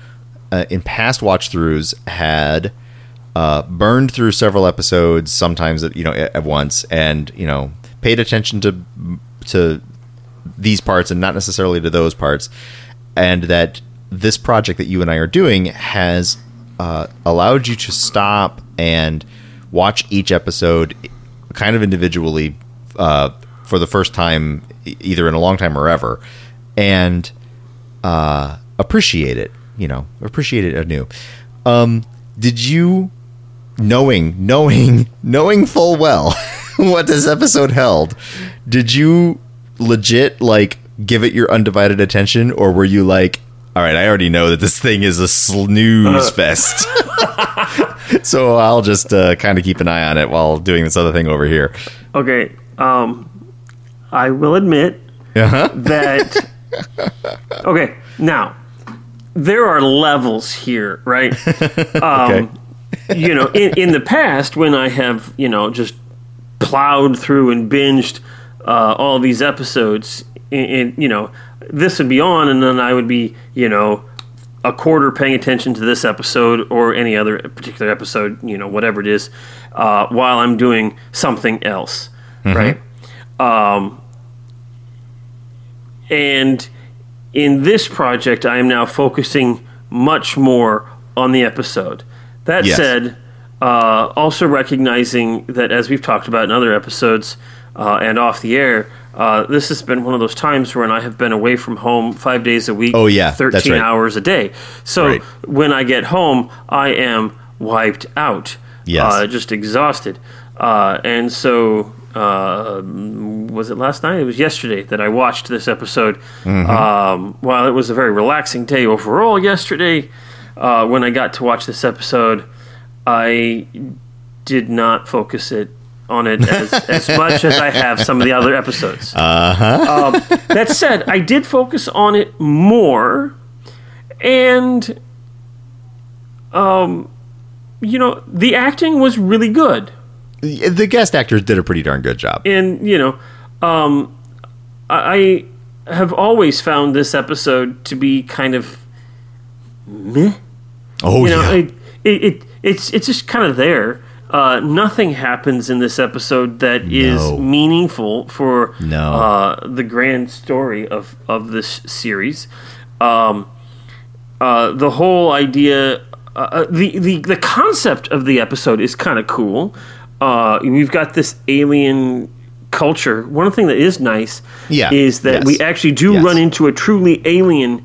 Speaker 3: uh, in past watch throughs, had uh, burned through several episodes, sometimes at, you know at, once, and you know paid attention to to these parts and not necessarily to those parts, and that this project that you and I are doing has uh, allowed you to stop and watch each episode kind of individually uh, for the first time, either in a long time or ever, and uh, appreciate it. You know, appreciate it anew. Um, did you, knowing, knowing, knowing full well what this episode held, did you legit like give it your undivided attention, or were you like, all right, I already know that this thing is a snooze fest. so I'll just uh, kind of keep an eye on it while doing this other thing over here.
Speaker 4: Okay. Um, I will admit
Speaker 3: Uh-huh.
Speaker 4: that. Okay, now there are levels here, right? Um, You know, in, in the past, when I have you know just plowed through and binged uh, all these episodes, and you know, this would be on, and then I would be you know a quarter paying attention to this episode or any other particular episode, you know, whatever it is, uh, while I'm doing something else, right? Um, and in this project, I am now focusing much more on the episode. That
Speaker 3: Yes.
Speaker 4: said, uh, also recognizing that as we've talked about in other episodes uh, and off the air, uh, this has been one of those times when I have been away from home five days a week.
Speaker 3: Oh, yeah, that's
Speaker 4: 13
Speaker 3: right.
Speaker 4: hours a day. So
Speaker 3: Right.
Speaker 4: when I get home, I am wiped out.
Speaker 3: Yes.
Speaker 4: Uh, just exhausted. Uh, and so, uh, was it last night? It was yesterday that I watched this episode.
Speaker 3: Mm-hmm.
Speaker 4: Um, while it was a very relaxing day overall yesterday, uh, when I got to watch this episode, I did not focus it on it as, as much as I have some of the other episodes.
Speaker 3: Uh-huh.
Speaker 4: Um, that said, I did focus on it more, and um, you know, the acting was really good,
Speaker 3: The guest actors did a pretty darn good job.
Speaker 4: and you know, um, I have always found this episode to be kind of meh.
Speaker 3: Oh
Speaker 4: you know,
Speaker 3: yeah.
Speaker 4: it, it, it it's it's just kind of there. Uh, nothing happens in this episode that is
Speaker 3: No.
Speaker 4: meaningful for
Speaker 3: No.
Speaker 4: uh, the grand story of of this series. Um, uh, the whole idea, uh, uh, the, the the concept of the episode is kind of cool. Uh, we've got this alien culture. One thing that is nice,
Speaker 3: Yeah.
Speaker 4: is that
Speaker 3: Yes.
Speaker 4: we actually do
Speaker 3: Yes.
Speaker 4: run into a truly alien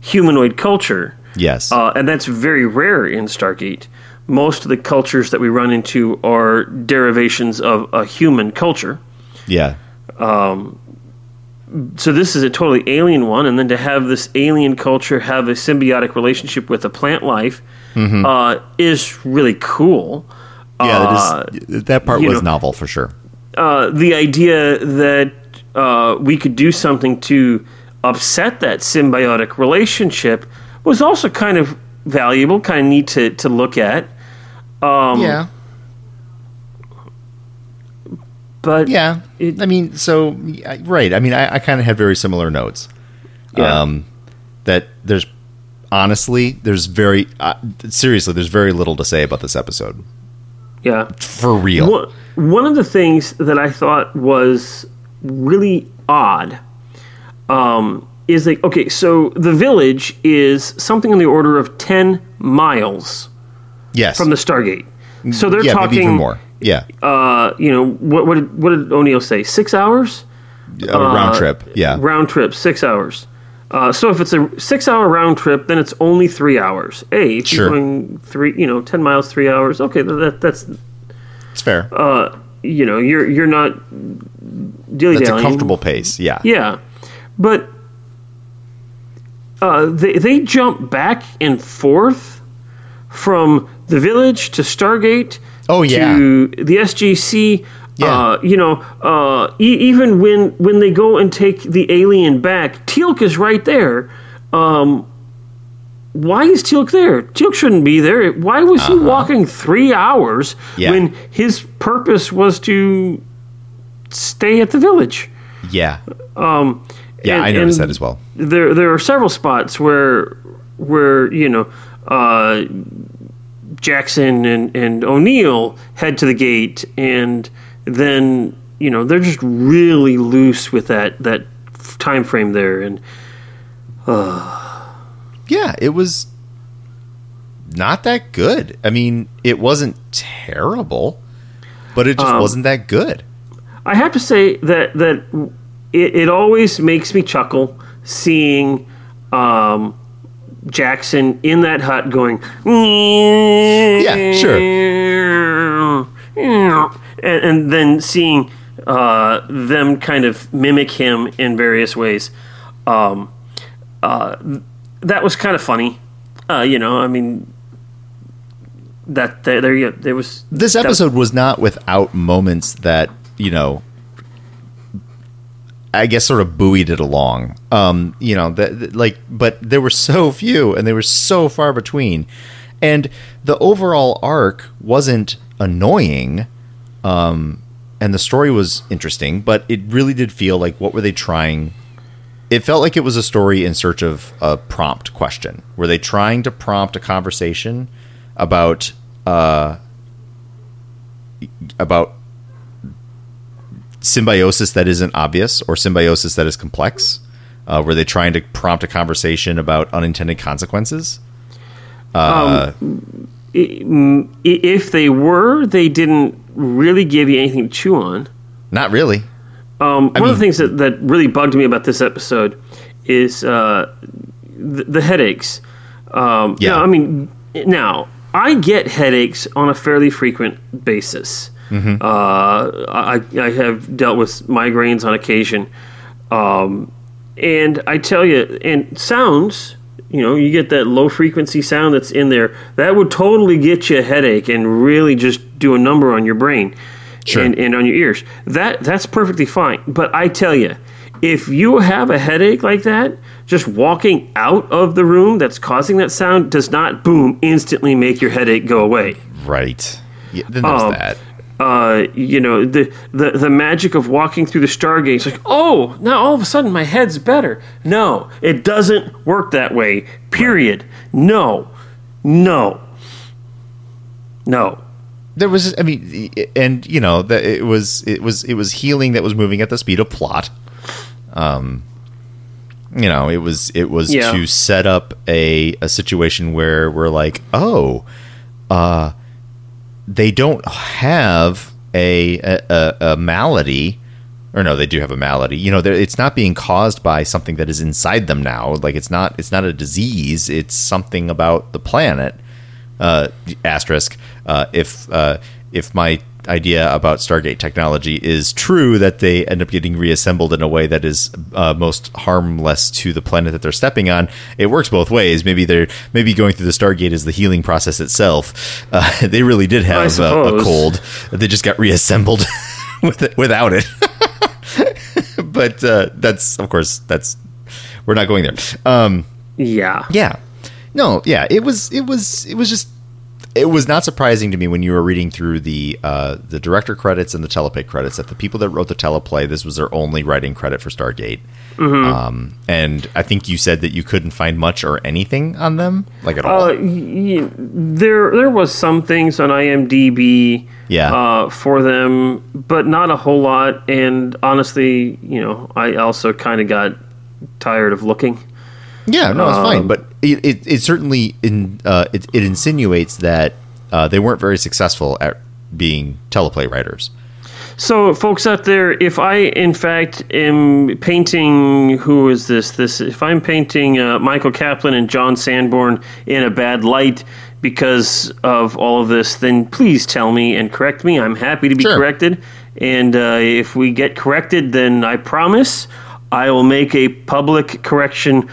Speaker 4: humanoid culture.
Speaker 3: yes.
Speaker 4: Uh, and that's very rare in Stargate. Most of the cultures that we run into are derivations of a human culture.
Speaker 3: yeah.
Speaker 4: So this is a totally alien one, and then to have this alien culture have a symbiotic relationship with a plant life uh, is really cool.
Speaker 3: Yeah,
Speaker 4: Uh,
Speaker 3: that, is, that part was
Speaker 4: know-
Speaker 3: novel for sure.
Speaker 4: uh, the idea that uh, we could do something to upset that symbiotic relationship was also kind of valuable, kind of neat to, to look at. Um,
Speaker 3: yeah.
Speaker 4: But
Speaker 3: Yeah.
Speaker 4: it-
Speaker 3: I mean, so right. I mean, I, I kind of had very similar notes.
Speaker 4: Yeah.
Speaker 3: Um, that there's honestly, there's very uh, seriously, there's very little to say about this episode
Speaker 4: yeah.
Speaker 3: for real.
Speaker 4: One, one of the things that I thought was really odd um, is like, okay, so the village is something on the order of 10 miles
Speaker 3: yes.
Speaker 4: from the Stargate. So they're
Speaker 3: yeah,
Speaker 4: talking
Speaker 3: even more. Yeah.
Speaker 4: Uh, you know, what, what, did, what did O'Neill say? Six hours?
Speaker 3: A round trip. Yeah.
Speaker 4: Round trip, six hours. Uh, so if it's a six-hour round trip, then it's only three hours. Hey, if
Speaker 3: Sure.
Speaker 4: you're going three, you know, ten miles, three hours. Okay, that, that's
Speaker 3: it's fair.
Speaker 4: you know, you're you're not dilly
Speaker 3: That's a comfortable pace. Yeah.
Speaker 4: Yeah, but uh, they they jump back and forth from the village to Stargate.
Speaker 3: Oh, yeah.
Speaker 4: to the SGC.
Speaker 3: Yeah.
Speaker 4: Uh, you know, uh, e- even when when they go and take the alien back, Teal'c is right there. Um, why is Teal'c there? Teal'c shouldn't be there. Why was he walking three hours
Speaker 3: Uh-huh. Yeah.
Speaker 4: when his purpose was to stay at the village?
Speaker 3: Yeah.
Speaker 4: Um,
Speaker 3: Yeah,
Speaker 4: and-
Speaker 3: I noticed that as well.
Speaker 4: There, there are several spots where, where you know, uh, Jackson and, and O'Neill head to the gate, and then you know they're just really loose with that that time frame there, and uh.
Speaker 3: Yeah, it was not that good. I mean, it wasn't terrible, but it just wasn't that good.
Speaker 4: I have to say that that it, it always makes me chuckle seeing um, Jackson in that hut going.
Speaker 3: Yeah, sure.
Speaker 4: And, and then seeing uh, them kind of mimic him in various ways. Um, uh, that was kind of funny. Uh, you know, I mean, that there, there, there was
Speaker 3: This episode was not without moments that, you know, I guess sort of buoyed it along. Um, you know, that that- like but there were so few and they were so far between. And the overall arc wasn't annoying. Um and the story was interesting, but it really did feel like what were they trying it felt like it was a story in search of a prompt question. Were they trying to prompt a conversation about uh, about symbiosis that isn't obvious or symbiosis that is complex? Uh, were they trying to prompt a conversation about unintended consequences?
Speaker 4: I- if they were, they didn't really give you anything to chew on.
Speaker 3: Not really.
Speaker 4: Um, one of the things that, that really bugged me about this episode is uh, the, the headaches. Um,
Speaker 3: Yeah.
Speaker 4: yeah. I mean, now I get headaches on a fairly frequent basis.
Speaker 3: Mm-hmm.
Speaker 4: Uh, I, I have dealt with migraines on occasion, um, and I tell you, and sounds. You know, you get that low frequency sound that's in there. That would totally get you a headache and really just do a number on your brain
Speaker 3: Sure.
Speaker 4: and, and on your ears. That that's perfectly fine. But I tell you, if you have a headache like that, just walking out of the room that's causing that sound does not boom instantly make your headache go away.
Speaker 3: Right. Yeah, then there's
Speaker 4: Um,
Speaker 3: that.
Speaker 4: Uh, you know the, the the magic of walking through the Stargate. It's like, oh, now all of a sudden my head's better. No, it doesn't work that way. Period. No, no, no.
Speaker 3: There was i mean and you know that it was it was it was healing that was moving at the speed of plot. Um you know it was it was
Speaker 4: Yeah.
Speaker 3: to set up a a situation where we're like oh uh they don't have a a, a, malady or no they do have a malady. You know it's not being caused by something that is inside them now. Like it's not it's not a disease. It's something about the planet. Uh, asterisk uh, if uh, if my idea about Stargate technology is true that they end up getting reassembled in a way that is uh, most harmless to the planet that they're stepping on. It works both ways. Maybe they're maybe going through the Stargate is the healing process itself. Uh, they really did have a, a cold. They just got reassembled with it, without it. but uh, that's of course that's we're not going there. Um,
Speaker 4: Yeah.
Speaker 3: yeah. No, yeah, it was it was it was just it was not surprising to me when you were reading through the uh, the director credits and the teleplay credits that the people that wrote the teleplay this was their only writing credit for Stargate. Um, and I think you said that you couldn't find much or anything on them, like at all.
Speaker 4: Uh, y- there there was some things on IMDb
Speaker 3: Yeah.
Speaker 4: uh, for them, but not a whole lot. And honestly, you know, I also kind of got tired of looking.
Speaker 3: Yeah, no, it's
Speaker 4: um,
Speaker 3: fine, but it it, it certainly in uh, it, it insinuates that uh, they weren't very successful at being teleplay writers.
Speaker 4: So, folks out there, if I in fact am painting, who is this? This if I'm painting uh, Michael Kaplan and John Sanborn in a bad light because of all of this, then please tell me and correct me. I'm happy to be
Speaker 3: Sure.
Speaker 4: corrected, and uh, if we get corrected, then I promise I will make a public correction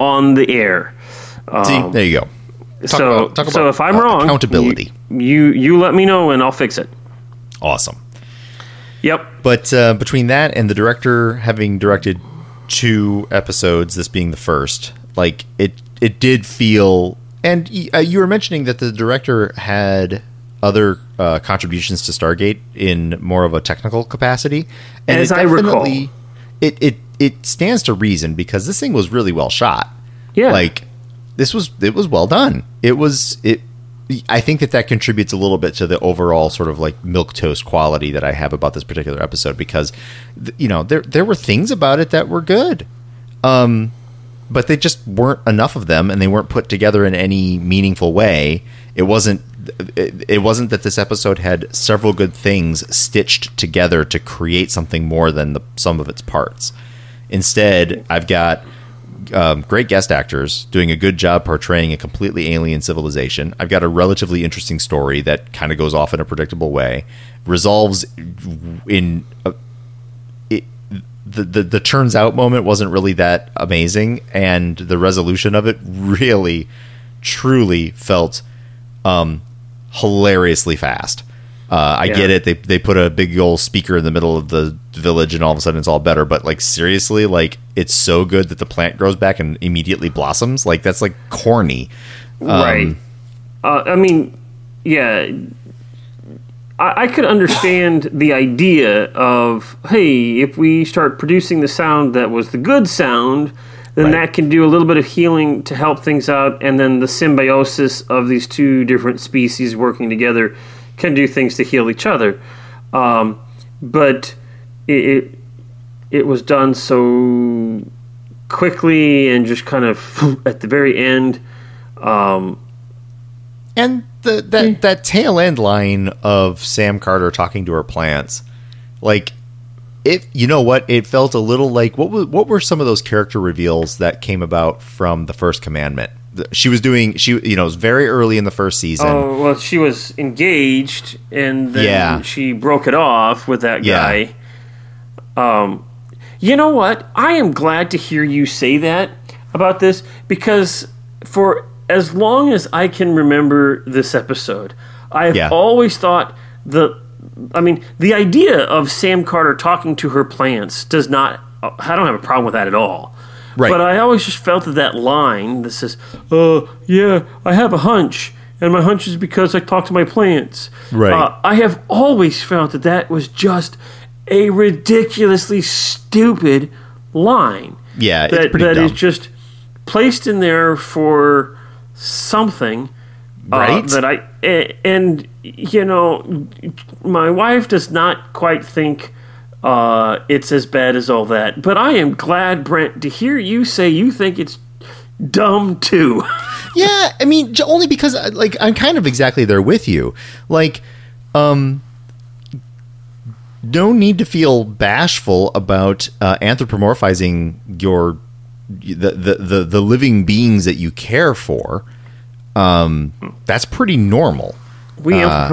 Speaker 4: on the air.
Speaker 3: See, there you go. Talk
Speaker 4: so,
Speaker 3: about- talk
Speaker 4: so if I'm
Speaker 3: uh,
Speaker 4: wrong,
Speaker 3: accountability.
Speaker 4: You, you you let me know and I'll fix it.
Speaker 3: Awesome.
Speaker 4: Yep.
Speaker 3: But uh, between that and the director having directed two episodes, this being the first, like it, it did feel. And uh, you were mentioning that the director had other uh, contributions to Stargate in more of a technical capacity, and
Speaker 4: As I recall.
Speaker 3: it it it stands to reason because this thing was really well shot.
Speaker 4: Yeah.
Speaker 3: like this was it was well done. It was it I think that that contributes a little bit to the overall sort of like milk toast quality that I have about this particular episode because, th- you know, there there were things about it that were good, um, but they just weren't enough of them, and they weren't put together in any meaningful way. It wasn't. It, it wasn't that this episode had several good things stitched together to create something more than the sum of its parts. Instead, I've got um, great guest actors doing a good job portraying a completely alien civilization. I've got a relatively interesting story that kind of goes off in a predictable way, resolves in a, it, the, the the turns out moment wasn't really that amazing, and the resolution of it really, truly felt um, hilariously fast. Uh, I
Speaker 4: Yeah.
Speaker 3: get it. They they put a big old speaker in the middle of the village, and all of a sudden it's all better. But like seriously, like it's so good that the plant grows back and immediately blossoms. Like that's like corny.
Speaker 4: right. Uh, I mean, yeah. I, I could understand the idea of hey, if we start producing the sound that was the good sound, then
Speaker 3: Right.
Speaker 4: that can do a little bit of healing to help things out, and then the symbiosis of these two different species working together can do things to heal each other. Um, but it, it it was done so quickly and just kind of at the very end. Um,
Speaker 3: And the that that tail end line of Sam Carter talking to her plants, like it. You know what? It felt a little like what was what were some of those character reveals that came about from the first commandment? She was doing she you know it was very early in the first season.
Speaker 4: Oh well, she was engaged, and then
Speaker 3: Yeah.
Speaker 4: she broke it off with that
Speaker 3: Yeah.
Speaker 4: guy. Um, you know what? I am glad to hear you say that about this because for as long as I can remember this episode, I have
Speaker 3: Yeah.
Speaker 4: always thought the. I mean, the idea of Sam Carter talking to her plants does not. I don't have a problem with that at all.
Speaker 3: Right.
Speaker 4: But I always just felt that that line that says, "Uh, yeah, I have a hunch, and my hunch is because I talk to my plants."
Speaker 3: Right.
Speaker 4: Uh, I have always felt that that was just a ridiculously stupid line.
Speaker 3: Yeah, it's
Speaker 4: that that is just placed in there for something. uh,
Speaker 3: Right?
Speaker 4: that I a- and you know, my wife does not quite think uh, it's as bad as all that. But I am glad, Brent, to hear you say you think it's dumb too.
Speaker 3: Yeah, I mean, only because uh, like I'm kind of exactly there with you. Like, um, no need to feel bashful about uh, anthropomorphizing your the, the the the living beings that you care for. Um, that's pretty normal.
Speaker 4: We
Speaker 3: Uh,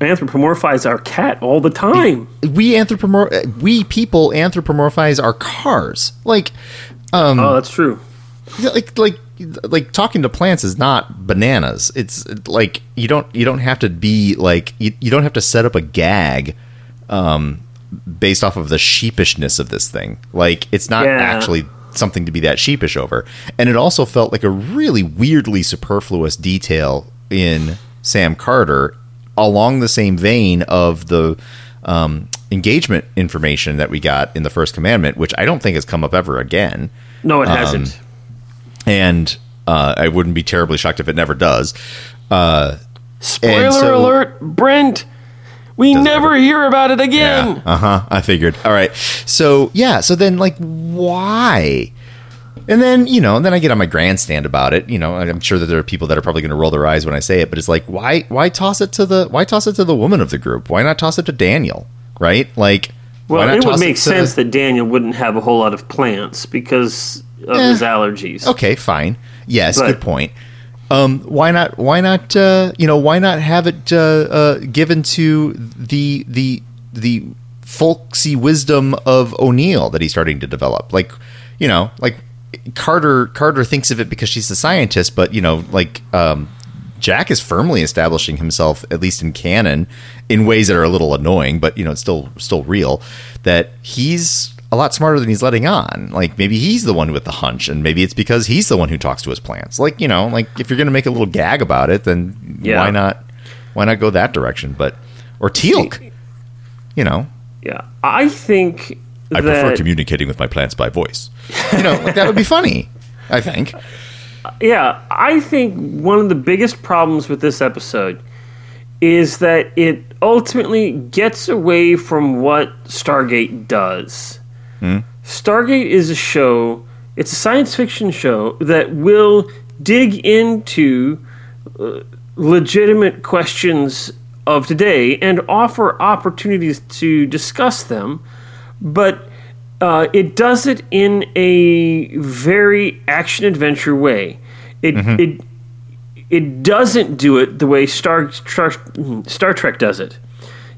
Speaker 4: anthropomorphize our cat all the time.
Speaker 3: We anthropomorph we people anthropomorphize our cars. Like, um,
Speaker 4: oh, that's true.
Speaker 3: Like like like talking to plants is not bananas it's like you don't you don't have to be like you, you don't have to set up a gag um based off of the sheepishness of this thing like it's not
Speaker 4: Yeah.
Speaker 3: actually something to be that sheepish over and it also felt like a really weirdly superfluous detail in sam carter along the same vein of the um, engagement information that we got in the first commandment which i don't think has come up ever again
Speaker 4: No, it
Speaker 3: Um,
Speaker 4: hasn't.
Speaker 3: and uh, I wouldn't be terribly shocked if it never does. Uh,
Speaker 4: Spoiler
Speaker 3: so-
Speaker 4: alert, Brent. We never hear about it again.
Speaker 3: uh huh. I figured. All right. So yeah. So then, like, why? And then you know, and then I get on my grandstand about it. You know, I'm sure that there are people that are probably going to roll their eyes when I say it, but it's like, why? Why toss it to the? Why toss it to the woman of the group? Why not toss it to Daniel? Right? Like,
Speaker 4: Well, it would make
Speaker 3: to-
Speaker 4: sense that Daniel wouldn't have a whole lot of plants because of
Speaker 3: Eh.
Speaker 4: his allergies.
Speaker 3: Okay, fine. Yes,
Speaker 4: But-
Speaker 3: good point. Um, why not? Why not? Uh, you know, why not have it uh, uh, given to the the the folksy wisdom of O'Neill that he's starting to develop? Like, you know, like Carter Carter thinks of it because she's a scientist, but you know, like um, Jack is firmly establishing himself, at least in canon, in ways that are a little annoying, but you know, it's still still real. That he's a lot smarter than he's letting on. Like maybe he's the one with the hunch, and maybe it's because he's the one who talks to his plants. Like you know, like if you're going to make a little gag about it, then
Speaker 4: Yeah.
Speaker 3: why not? Why not go that direction? But or Teal'c, you know,
Speaker 4: Yeah, I think
Speaker 3: I
Speaker 4: that
Speaker 3: prefer communicating with my plants by voice. You know, like that would be funny. I think.
Speaker 4: yeah, I think one of the biggest problems with this episode is that it ultimately gets away from what Stargate does. Stargate is a show, it's a science fiction show that will dig into uh, legitimate questions of today and offer opportunities to discuss them, but uh, it does it in a very action adventure way. It it it doesn't do it the way Star Star, Star Trek does it.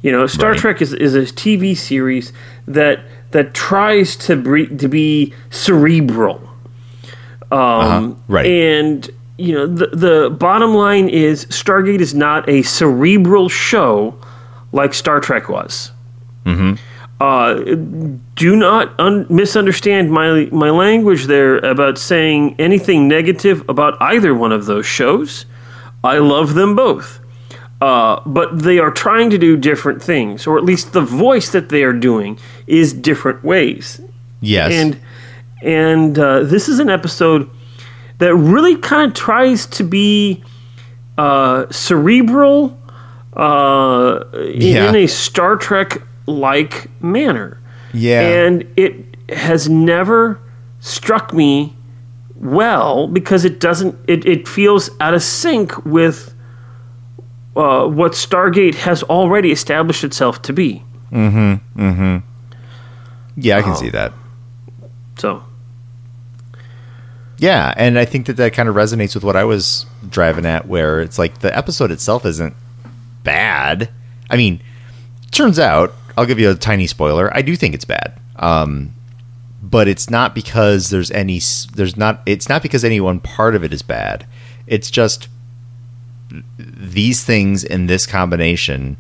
Speaker 4: You know, Star
Speaker 3: Right.
Speaker 4: Trek is, is a TV series that that tries to bre- to be cerebral. Um,
Speaker 3: right.
Speaker 4: And you know, the the bottom line is Stargate is not a cerebral show like Star Trek was. Uh, do not un- misunderstand my my language there about saying anything negative about either one of those shows. I love them both. Uh, but they are trying to do different things, or at least the voice that they are doing is different ways.
Speaker 3: Yes.
Speaker 4: And and uh, this is an episode that really kind of tries to be uh, cerebral uh, in,
Speaker 3: Yeah.
Speaker 4: in a Star Trek like manner.
Speaker 3: Yeah.
Speaker 4: And it has never struck me well because it doesn't it, it feels out of sync with uh, what Stargate has already established itself to be. Mm-hmm. Mm-hmm.
Speaker 3: Yeah, I can
Speaker 4: Oh.
Speaker 3: see that.
Speaker 4: So
Speaker 3: Yeah, and I think that that kind of resonates with what I was driving at, where it's like the episode itself isn't bad. I mean, turns out, I'll give you a tiny spoiler. I do think it's bad, um, but it's not because there's any. There's not. It's not because any one part of it is bad. It's just these things in this combination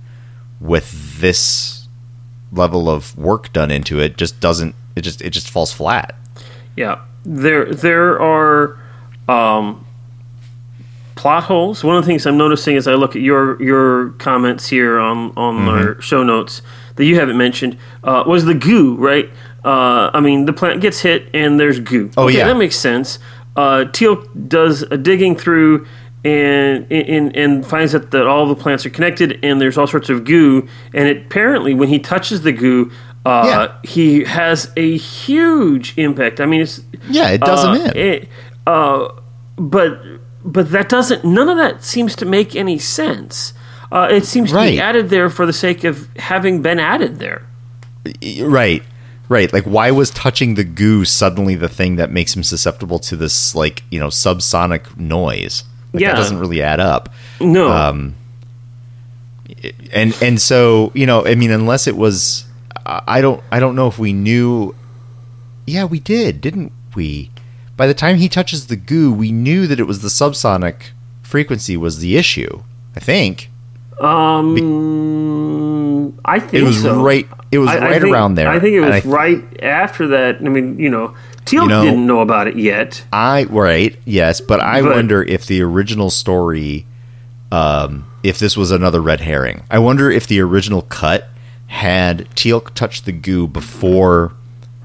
Speaker 3: with this level of work done into it just doesn't. It just it just falls flat.
Speaker 4: Yeah, there there are um, plot holes. One of the things I'm noticing as I look at your your comments here on on
Speaker 3: Mm-hmm.
Speaker 4: our show notes that you haven't mentioned uh, was the goo, right? Uh, I mean, the plant gets hit and there's goo.
Speaker 3: Oh,
Speaker 4: okay,
Speaker 3: yeah.
Speaker 4: that makes sense. Uh, Teal'c does a digging through. And, and and finds that, that all the plants are connected and there's all sorts of goo and it, apparently when he touches the goo uh,
Speaker 3: Yeah.
Speaker 4: he has a huge impact. I mean, it's
Speaker 3: Yeah, it does
Speaker 4: uh,
Speaker 3: him in.
Speaker 4: it- uh, but but that doesn't. None of that seems to make any sense. Uh, it seems to
Speaker 3: Right.
Speaker 4: be added there for the sake of having been added there.
Speaker 3: Right. Right. Like why was touching the goo suddenly the thing that makes him susceptible to this like, you know, subsonic noise? Like,
Speaker 4: Yeah.
Speaker 3: That doesn't really add up.
Speaker 4: No,
Speaker 3: Um, And and so, you know, I mean unless it was I I don't I don't know if we knew Yeah, we did, didn't we? By the time he touches the goo, we knew that it was the subsonic frequency was the issue. I think.
Speaker 4: um, I think
Speaker 3: It was
Speaker 4: so.
Speaker 3: right it was
Speaker 4: I- I
Speaker 3: right
Speaker 4: think-
Speaker 3: around there.
Speaker 4: I think it was
Speaker 3: th-
Speaker 4: right after that. I mean, you know, Teal'c
Speaker 3: You know-
Speaker 4: didn't know about it yet.
Speaker 3: I right, yes, but I
Speaker 4: But-
Speaker 3: wonder if the original story, um, if this was another red herring. I wonder if the original cut had Teal'c touch the goo before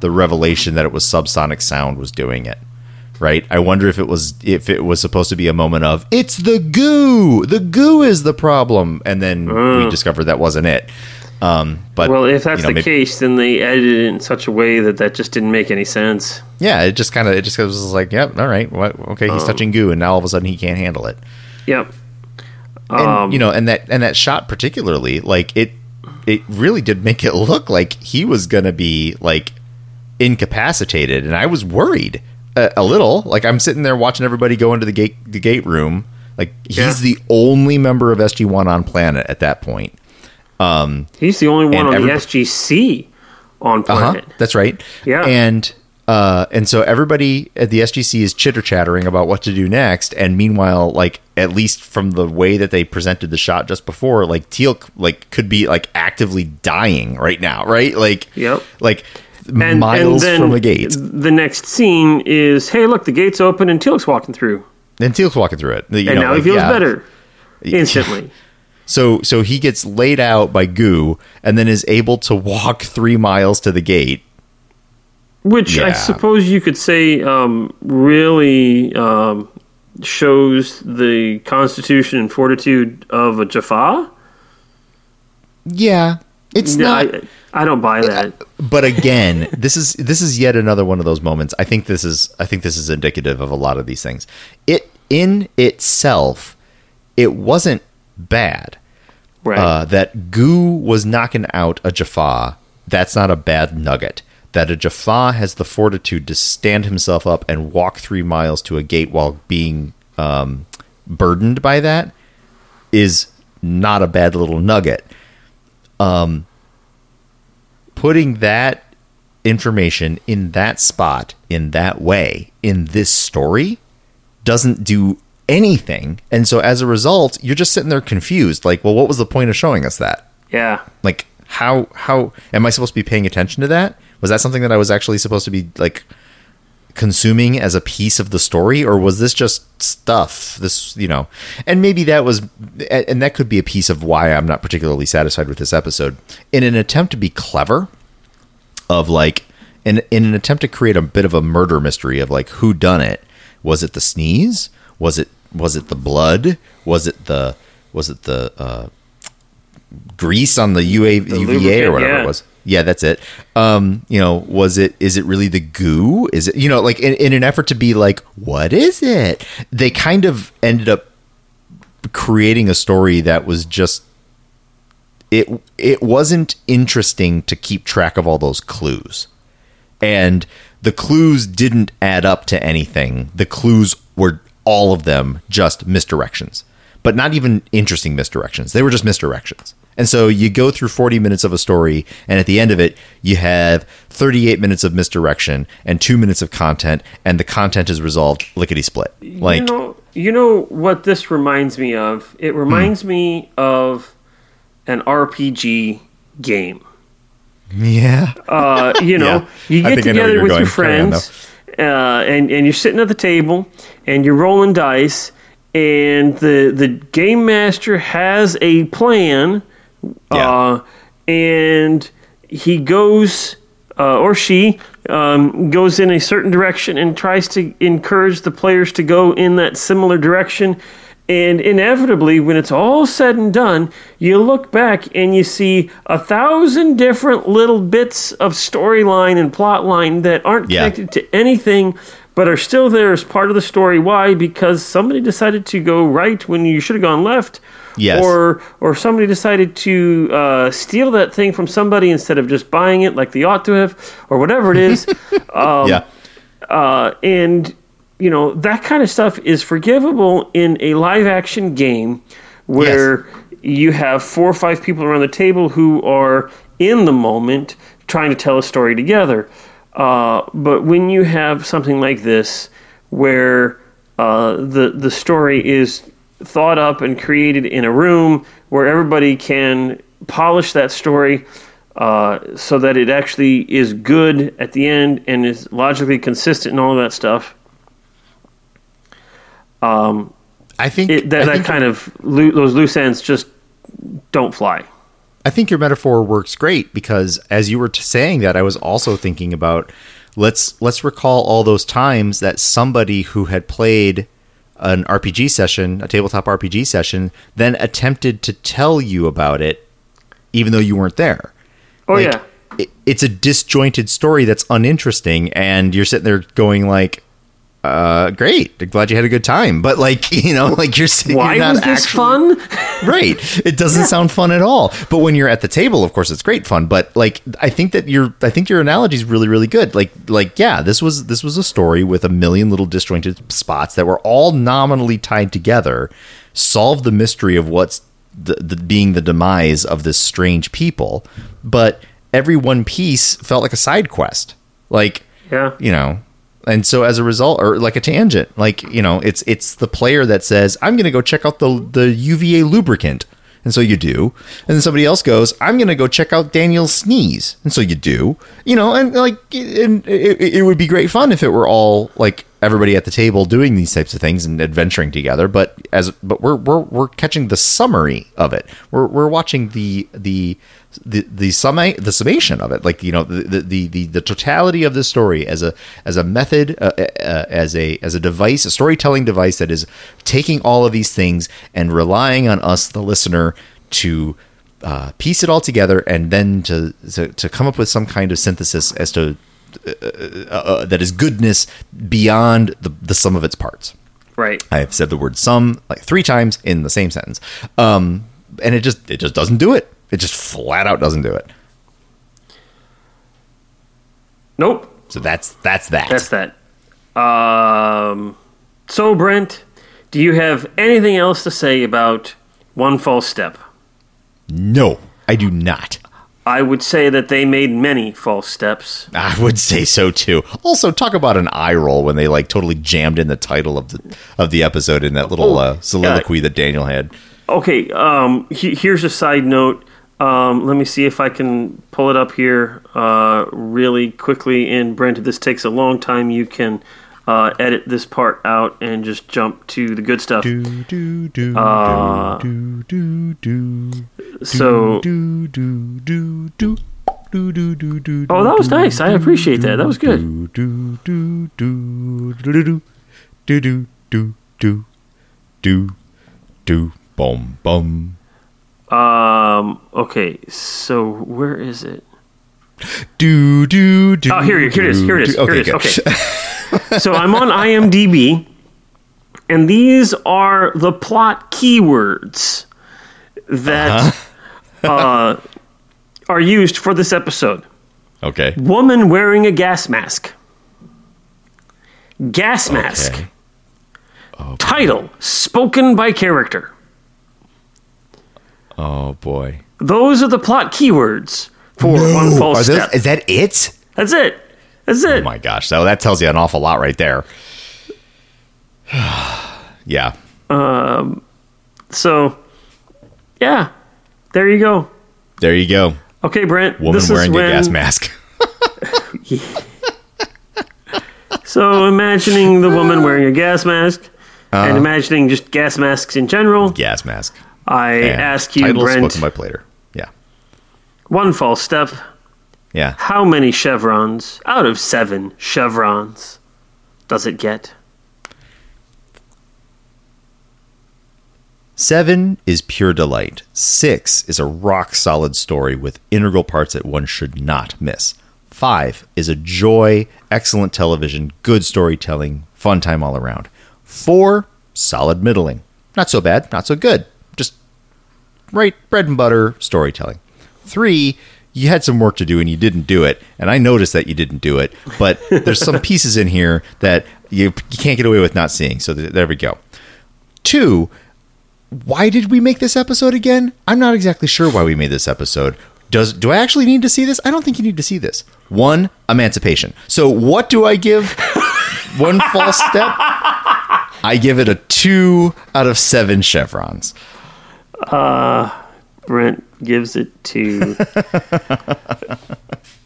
Speaker 3: the revelation that it was subsonic sound was doing it. Right? I wonder if it was if it was supposed to be a moment of it's the goo. The goo is the problem, and then we discovered that wasn't it. Um, but
Speaker 4: Well, if that's
Speaker 3: you know,
Speaker 4: the
Speaker 3: maybe-
Speaker 4: case, then they edited it in such a way that that just didn't make any sense.
Speaker 3: yeah, it just kind of it just was like, yep, all right, what, okay,
Speaker 4: Um,
Speaker 3: he's touching goo, and now all of a sudden he can't handle it.
Speaker 4: Yep.
Speaker 3: and
Speaker 4: Um,
Speaker 3: you know and that and that shot particularly like it it really did make it look like he was gonna be like incapacitated and i was worried a, a little like i'm sitting there watching everybody go into the gate the gate room like he's
Speaker 4: Yeah.
Speaker 3: the only member of sg1 on planet at that point Um,
Speaker 4: He's the only one on the SGC on
Speaker 3: uh-huh
Speaker 4: planet.
Speaker 3: that's right
Speaker 4: Yeah.
Speaker 3: and uh and so everybody at the sgc is chitter chattering about what to do next and meanwhile like at least from the way that they presented the shot just before like teal'c like could be like actively dying right now right like
Speaker 4: Yep.
Speaker 3: like
Speaker 4: And,
Speaker 3: miles
Speaker 4: and then
Speaker 3: from the gate
Speaker 4: The next scene is, hey, look, the gate's open and Teal'c's walking through,
Speaker 3: and teal'c's walking through it You
Speaker 4: and
Speaker 3: know,
Speaker 4: now he feels
Speaker 3: yeah.
Speaker 4: better instantly.
Speaker 3: so so he gets laid out by goo and then is able to walk three miles to the gate
Speaker 4: Which I suppose you could say um, really um, shows the constitution and fortitude of a Jaffa.
Speaker 3: Yeah, it's
Speaker 4: No,
Speaker 3: not.
Speaker 4: I, I don't buy that.
Speaker 3: but again, this is this is yet another one of those moments. I think this is I think this is indicative of a lot of these things. It in itself, it wasn't bad.
Speaker 4: Right.
Speaker 3: Uh, that Goo was knocking out a Jaffa. That's not a bad nugget. That a Jaffa has the fortitude to stand himself up and walk three miles to a gate while being um, burdened by that is not a bad little nugget. Um, putting that information in that spot in that way in this story doesn't do anything. And so as a result you're just sitting there confused. Like well what was the point of showing us that?
Speaker 4: Yeah.
Speaker 3: like how how am i supposed to be paying attention to that? Was that something that i was actually supposed to be like consuming as a piece of the story or was this just stuff? This you know and maybe that was and that could be a piece of why i'm not particularly satisfied with this episode. In an attempt to be clever of like in in an attempt to create a bit of a murder mystery of like who done it? Was it the sneeze? Was it was it the blood? Was it the was it the uh grease on the UA, UVA or whatever
Speaker 4: yeah.
Speaker 3: it was yeah that's it. Um you know was it is it really the goo? Is it you know like in, in an effort to be like what is it? They kind of ended up creating a story that was just it it wasn't interesting to keep track of all those clues. And the clues didn't add up to anything. The clues were all of them just misdirections. But not even interesting misdirections. They were just misdirections and so you go through 40 minutes of a story and at the end of it you have 38 minutes of misdirection and 2 minutes of content and the content is resolved lickety split like
Speaker 4: you know, you know what this reminds me of? It reminds me of an RPG game.
Speaker 3: yeah
Speaker 4: Uh, you know,
Speaker 3: Yeah.
Speaker 4: you get
Speaker 3: think I know where
Speaker 4: together with
Speaker 3: going.
Speaker 4: your
Speaker 3: Carry on,
Speaker 4: friends, uh, and and you're sitting at the table, and you're rolling dice, and the the game master has a plan,
Speaker 3: Yeah.
Speaker 4: uh, and he goes uh, or she um, goes in a certain direction and tries to encourage the players to go in that similar direction. And inevitably, when it's all said and done, you look back and you see a thousand different little bits of storyline and plot line that aren't
Speaker 3: Yeah.
Speaker 4: connected to anything, but are still there as part of the story. Why? Because somebody decided to go right when you should have gone left.
Speaker 3: Yes.
Speaker 4: Or or somebody decided to uh, steal that thing from somebody instead of just buying it like they ought to have, or whatever it is.
Speaker 3: yeah
Speaker 4: uh, and you know that kind of stuff is forgivable in a live action game where you have four or five people around the table who are in the moment trying to tell a story together. Uh, but when you have something like this, where uh, the the story is thought up and created in a room where everybody can polish that story uh, so that it actually is good at the end and is logically consistent and all of that stuff.
Speaker 3: i think
Speaker 4: It, that
Speaker 3: I
Speaker 4: that
Speaker 3: think-
Speaker 4: kind of loo- those loose ends just don't fly.
Speaker 3: I think your metaphor works great because as you were saying that, I was also thinking about let's let's recall all those times that somebody who had played an RPG session, a tabletop RPG session, then attempted to tell you about it, even though you weren't there.
Speaker 4: Oh
Speaker 3: Like,
Speaker 4: yeah,
Speaker 3: it, it's a disjointed story that's uninteresting, and you're sitting there going like, uh, "Great, glad you had a good time," but like you know, like you're sitting.
Speaker 4: why
Speaker 3: you're not
Speaker 4: was this
Speaker 3: actually-
Speaker 4: fun?
Speaker 3: right. It doesn't sound fun at all. But when you're at the table of course it's great fun. But like i think that your i think your analogy is really really good. Like like yeah this was this was a story with a million little disjointed spots that were all nominally tied together solve the mystery of what's the, the being the demise of this strange people. But every one piece felt like a side quest. Like
Speaker 4: Yeah.
Speaker 3: you know and so as a result or like a tangent like you know it's it's the player that says i'm going to go check out the the uva lubricant. And so you do. And then somebody else goes i'm going to go check out daniel's sneeze. And so you do. You know and like and it, it would be great fun if it were all like everybody at the table doing these types of things and adventuring together, but as but we're we're we're catching the summary of it. We're we're watching the the the the summa the summation of it, like you know the the the, the totality of the story as a as a method, uh, uh, as a as a device, a storytelling device that is taking all of these things and relying on us, the listener, to uh, piece it all together and then to, to to come up with some kind of synthesis as to uh, uh, uh, that is goodness beyond the, the sum of its parts.
Speaker 4: Right.
Speaker 3: I have said the word sum like three times in the same sentence, um, and it just it just doesn't do it. It just flat out doesn't do it.
Speaker 4: Nope.
Speaker 3: So that's that's that.
Speaker 4: That's that. Um, so, Brent, do you have anything else to say about One False Step?
Speaker 3: no, I do not.
Speaker 4: I would say that they made many false steps.
Speaker 3: I would say so too. Also, talk about an eye roll when they like totally jammed in the title of the of the episode in that little
Speaker 4: Oh,
Speaker 3: uh, soliloquy that Daniel had.
Speaker 4: Okay, um, he, here's a side note. Um, let me see if I can pull it up here uh, really quickly. And Brent, if this takes a long time, you can uh, edit this part out and just jump to the good stuff.
Speaker 3: Do do do
Speaker 4: Uh,
Speaker 3: do do do
Speaker 4: So,
Speaker 3: do do do do do do do do.
Speaker 4: oh, that was nice. I appreciate that. That was good.
Speaker 3: Do do do do do do do do do do do boom boom.
Speaker 4: Um, okay, so where is it?
Speaker 3: Do do do.
Speaker 4: Oh, here, here it is. Here it is. Here it is. Okay. so I'm on IMDb, and these are the plot keywords that uh are used for this episode.
Speaker 3: okay.
Speaker 4: Woman wearing a gas mask. Gas mask.
Speaker 3: Okay.
Speaker 4: Title spoken by character.
Speaker 3: Oh boy.
Speaker 4: Those are the plot keywords for one false
Speaker 3: Are those,
Speaker 4: step.
Speaker 3: is that it?
Speaker 4: That's it. That's it.
Speaker 3: Oh my gosh. So that tells you an awful lot right there. yeah.
Speaker 4: Um So, yeah, there you go.
Speaker 3: There you go.
Speaker 4: Okay, Brent.
Speaker 3: Woman
Speaker 4: this
Speaker 3: wearing
Speaker 4: is
Speaker 3: a
Speaker 4: when,
Speaker 3: gas mask.
Speaker 4: So, imagining the woman wearing a gas mask and imagining just gas masks in general,
Speaker 3: gas mask.
Speaker 4: I
Speaker 3: And
Speaker 4: ask you,
Speaker 3: title
Speaker 4: Brent,
Speaker 3: spoken by Plater. Yeah.
Speaker 4: one false step.
Speaker 3: Yeah.
Speaker 4: How many chevrons out of seven chevrons does it get?
Speaker 3: Seven is pure delight. Six is a rock solid story with integral parts that one should not miss. Five is a joy, excellent television, good storytelling, fun time all around. Four, solid middling. Not so bad, not so good. Right bread and butter storytelling. Three, you had some work to do and you didn't do it. And I noticed that you didn't do it, but there's some pieces in here that you, you can't get away with not seeing. So th- there we go. Two, why did we make this episode again? I'm not exactly sure why we made this episode. Does do I actually need to see this? I don't think you need to see this. One, emancipation. So what do I give one false step? I give it a two out of seven chevrons.
Speaker 4: Brent gives it to.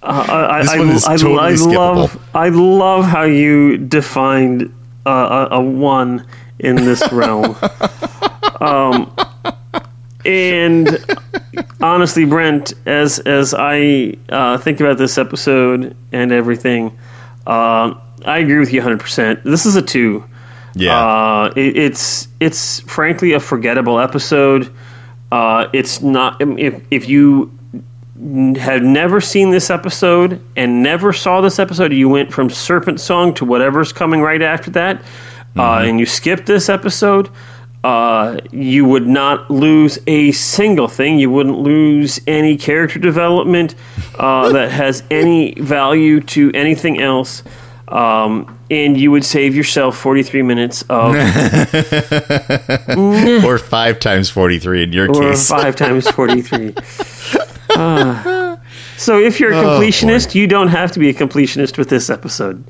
Speaker 4: Uh, I,
Speaker 3: This
Speaker 4: I,
Speaker 3: one is
Speaker 4: I,
Speaker 3: totally
Speaker 4: I love,
Speaker 3: skippable.
Speaker 4: I love how you defined uh, a, a one in this realm. um, and honestly, Brent, as as I uh, think about this episode and everything, uh, I agree with you 100. percent This is a two.
Speaker 3: Yeah.
Speaker 4: Uh, it, it's it's frankly a forgettable episode. Uh, it's not if if you had never seen this episode and never saw this episode, you went from Serpent Song to whatever's coming right after that, uh, and you skipped this episode. Uh, you would not lose a single thing. You wouldn't lose any character development uh, that has any value to anything else. Um, and you would save yourself 43 minutes of
Speaker 3: or five times forty three in your
Speaker 4: or
Speaker 3: case.
Speaker 4: five times 43. Ah. so if you're a
Speaker 3: Oh,
Speaker 4: completionist, you don't have to be a completionist with this episode.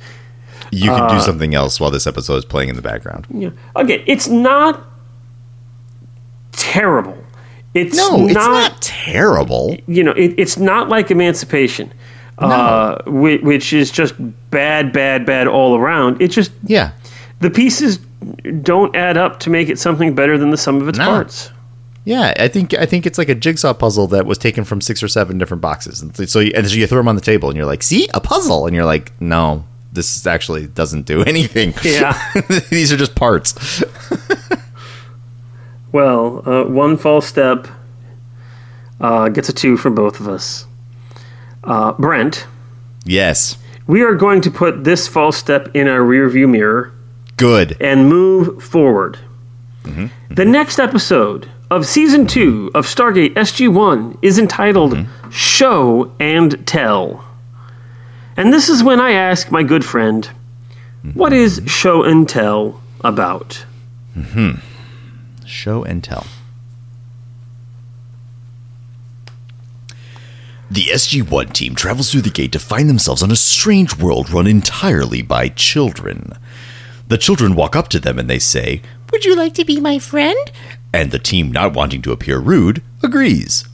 Speaker 3: You can
Speaker 4: Uh,
Speaker 3: do something else while this episode is playing in the background.
Speaker 4: Yeah. Okay, it's not terrible. It's
Speaker 3: No,
Speaker 4: not,
Speaker 3: it's not terrible.
Speaker 4: you know, it, it's not like Emancipation. Uh, which is just bad, bad, bad all around. It just
Speaker 3: Yeah.
Speaker 4: the pieces don't add up to make it something better than the sum of its
Speaker 3: No.
Speaker 4: parts.
Speaker 3: Yeah, I think I think it's like a jigsaw puzzle that was taken from six or seven different boxes, and so you, and so you throw them on the table, and you're like, "See, a puzzle," and you're like, "No, this actually doesn't do anything.
Speaker 4: Yeah.
Speaker 3: these are just parts."
Speaker 4: Well, uh, one false step uh, gets a two from both of us. Uh, Brent,
Speaker 3: Yes,
Speaker 4: we are going to put this false step in our rearview mirror
Speaker 3: good.
Speaker 4: and move forward. Mm-hmm. Mm-hmm. The next episode of season two of Stargate SG 1 is entitled mm-hmm. Show and Tell. And this is when I ask my good friend, what is Show and Tell about?
Speaker 3: Show and tell. The SG1 team travels through the gate to find themselves on a strange world run entirely by children. The children walk up to them and they say, Would you like to be my friend? And the team, not wanting to appear rude, agrees.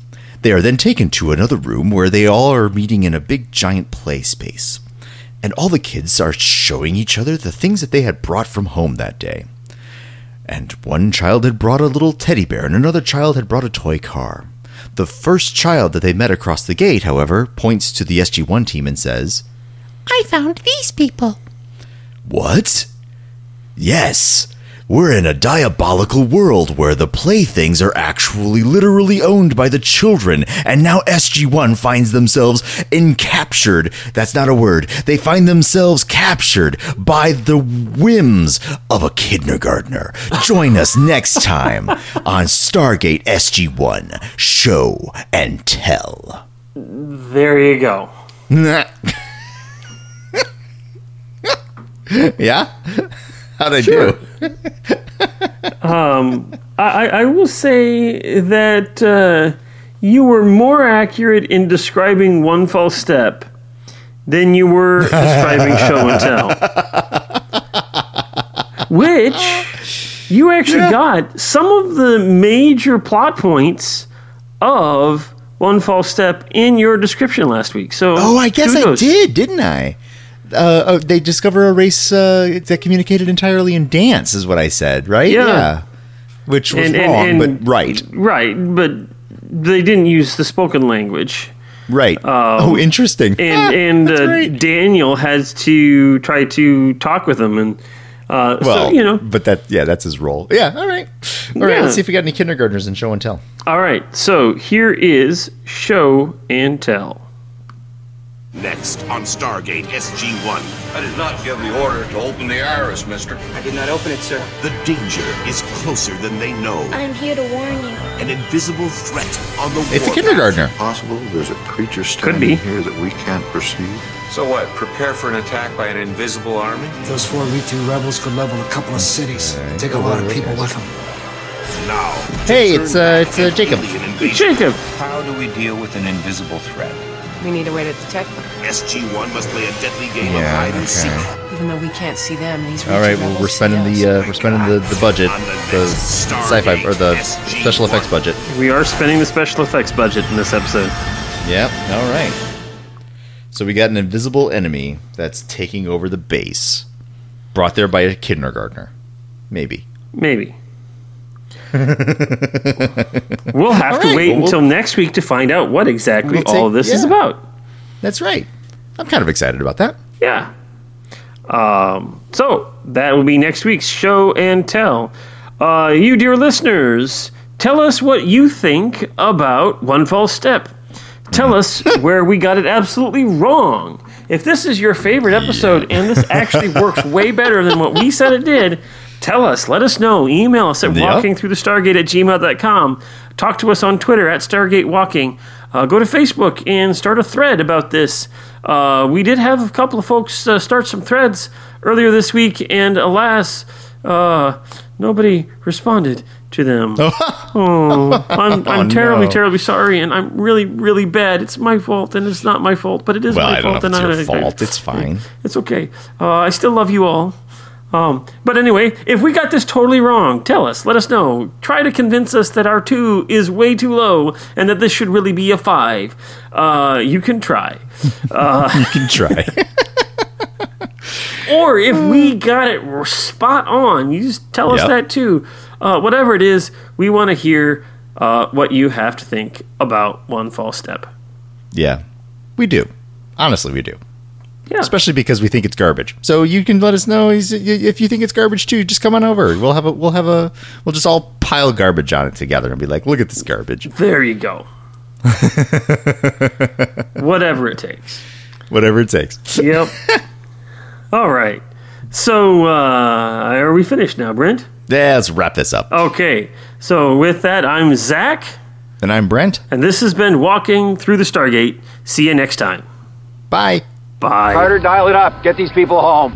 Speaker 3: They are then taken to another room where they all are meeting in a big giant play space. And all the kids are showing each other the things that they had brought from home that day. And one child had brought a little teddy bear, and another child had brought a toy car. The first child that they met across the gate, however, points to the SG1 team and says,
Speaker 2: I found these people.
Speaker 3: What? Yes. We're in a diabolical world where the playthings are actually literally owned by the children, and now SG1 finds themselves encaptured. That's not a word. They find themselves captured by the whims of a kindergartner. Join us next time on Stargate SG1 Show and Tell.
Speaker 4: There you go.
Speaker 3: yeah? How'd I do?
Speaker 4: I, I will say that uh, you were more accurate in describing one false step than you were describing show and tell. Which you actually got some of the major plot points of one false step in your description last week. So
Speaker 3: Oh, I guess. I did, didn't I? Uh, oh, they discover a race uh, that communicated entirely in dance, is what I said, right?
Speaker 4: Yeah.
Speaker 3: Which was
Speaker 4: And-
Speaker 3: wrong,
Speaker 4: and- and-
Speaker 3: but right,
Speaker 4: Right, but they didn't use the spoken language.
Speaker 3: right. oh, interesting.
Speaker 4: and
Speaker 3: Ah,
Speaker 4: and uh,
Speaker 3: right.
Speaker 4: Daniel has to try to talk with them, and uh,
Speaker 3: well,
Speaker 4: so you know.
Speaker 3: but that yeah, that's his role. Yeah, all right, all right.
Speaker 4: Yeah.
Speaker 3: Let's see if we got any kindergartners in show and tell.
Speaker 4: All right, so here is show and tell.
Speaker 5: Next on Stargate SG-1,
Speaker 6: I did not give the order to open the iris, mister.
Speaker 7: I did not open it, sir.
Speaker 5: the danger is closer than they know.
Speaker 2: I'm here to warn you.
Speaker 5: An invisible threat on the way.
Speaker 3: It's a
Speaker 5: warpath.
Speaker 3: kindergartner.
Speaker 8: Possible there's a creature
Speaker 4: Could be.
Speaker 8: standing here that we can't perceive.
Speaker 6: So what? Prepare for an attack by an invisible army?
Speaker 7: Those four Reetou rebels could level a couple of cities. Take a lot of people with them.
Speaker 5: Now,
Speaker 3: Hey, it's, uh, it's, uh, Jacob.
Speaker 4: Jacob,
Speaker 6: How do we deal with an invisible threat?
Speaker 1: We need a way to detect them.
Speaker 5: SG-1 must play a deadly game
Speaker 3: Yeah,
Speaker 5: of hide and seek.
Speaker 1: Even though we can't see them, these
Speaker 3: All right, well, we're spending the uh, we're spending the, the budget,
Speaker 5: the
Speaker 3: the sci-fi or the special
Speaker 5: SG-1.
Speaker 3: effects budget.
Speaker 4: we are spending the special effects budget in this episode.
Speaker 3: Yep. All right. So we got an invisible enemy that's taking over the base, brought there by a kindergartner, maybe.
Speaker 4: Maybe. we'll have
Speaker 3: All
Speaker 4: to
Speaker 3: right,
Speaker 4: wait
Speaker 3: well, we'll-
Speaker 4: until next week to find out what exactly
Speaker 3: We'll take-
Speaker 4: all of this is about.
Speaker 3: That's right. I'm kind of excited about that.
Speaker 4: Yeah. Um, so that will be next week's show and tell. Uh, you, dear listeners, tell us what you think about One False Step. Tell us where we got it absolutely wrong. If this is your favorite episode and this actually works way better than what we said it did, tell us. Let us know. Email us at
Speaker 3: Yep.
Speaker 4: walkingthroughthestargate at gmail.com. Talk to us on Twitter at Stargate Walking. Uh, go to Facebook and start a thread about this. Uh, we did have a couple of folks uh, start some threads earlier this week, and alas, uh, nobody responded to them. oh, I'm, I'm terribly,
Speaker 3: no.
Speaker 4: terribly sorry, and I'm really, really bad. It's my fault, and it's not my fault, but it is
Speaker 3: Well,
Speaker 4: my
Speaker 3: I
Speaker 4: fault.
Speaker 3: if it's
Speaker 4: and
Speaker 3: your
Speaker 4: I,
Speaker 3: fault. It's fine.
Speaker 4: It's okay. Uh, I still love you all. Um, but anyway, if we got this totally wrong, tell us. Let us know. Try to convince us that our two is way too low and that this should really be a five. Uh, you can try.
Speaker 3: You can try.
Speaker 4: Or if we got it spot on, you just tell us
Speaker 3: Yep.
Speaker 4: that too. Uh, whatever it is, we want to hear uh, what you have to think about one false step.
Speaker 3: yeah, we do. Honestly, we do.
Speaker 4: Yeah.
Speaker 3: Especially because we think it's garbage. So you can let us know if you think it's garbage too. Just come on over. We'll have a. We'll have a. We'll just all pile garbage on it together and be like, look at this garbage.
Speaker 4: There you go. Whatever it takes.
Speaker 3: Whatever it takes.
Speaker 4: Yep. All right. So, uh, are we finished now, Brent?
Speaker 3: Yeah, let's wrap this up.
Speaker 4: Okay. So, with that, I'm Zach,
Speaker 3: And I'm Brent.
Speaker 4: and this has been Walking Through the Stargate. See you next time.
Speaker 3: Bye.
Speaker 4: Bye.
Speaker 9: Carter, dial it up. Get these people home.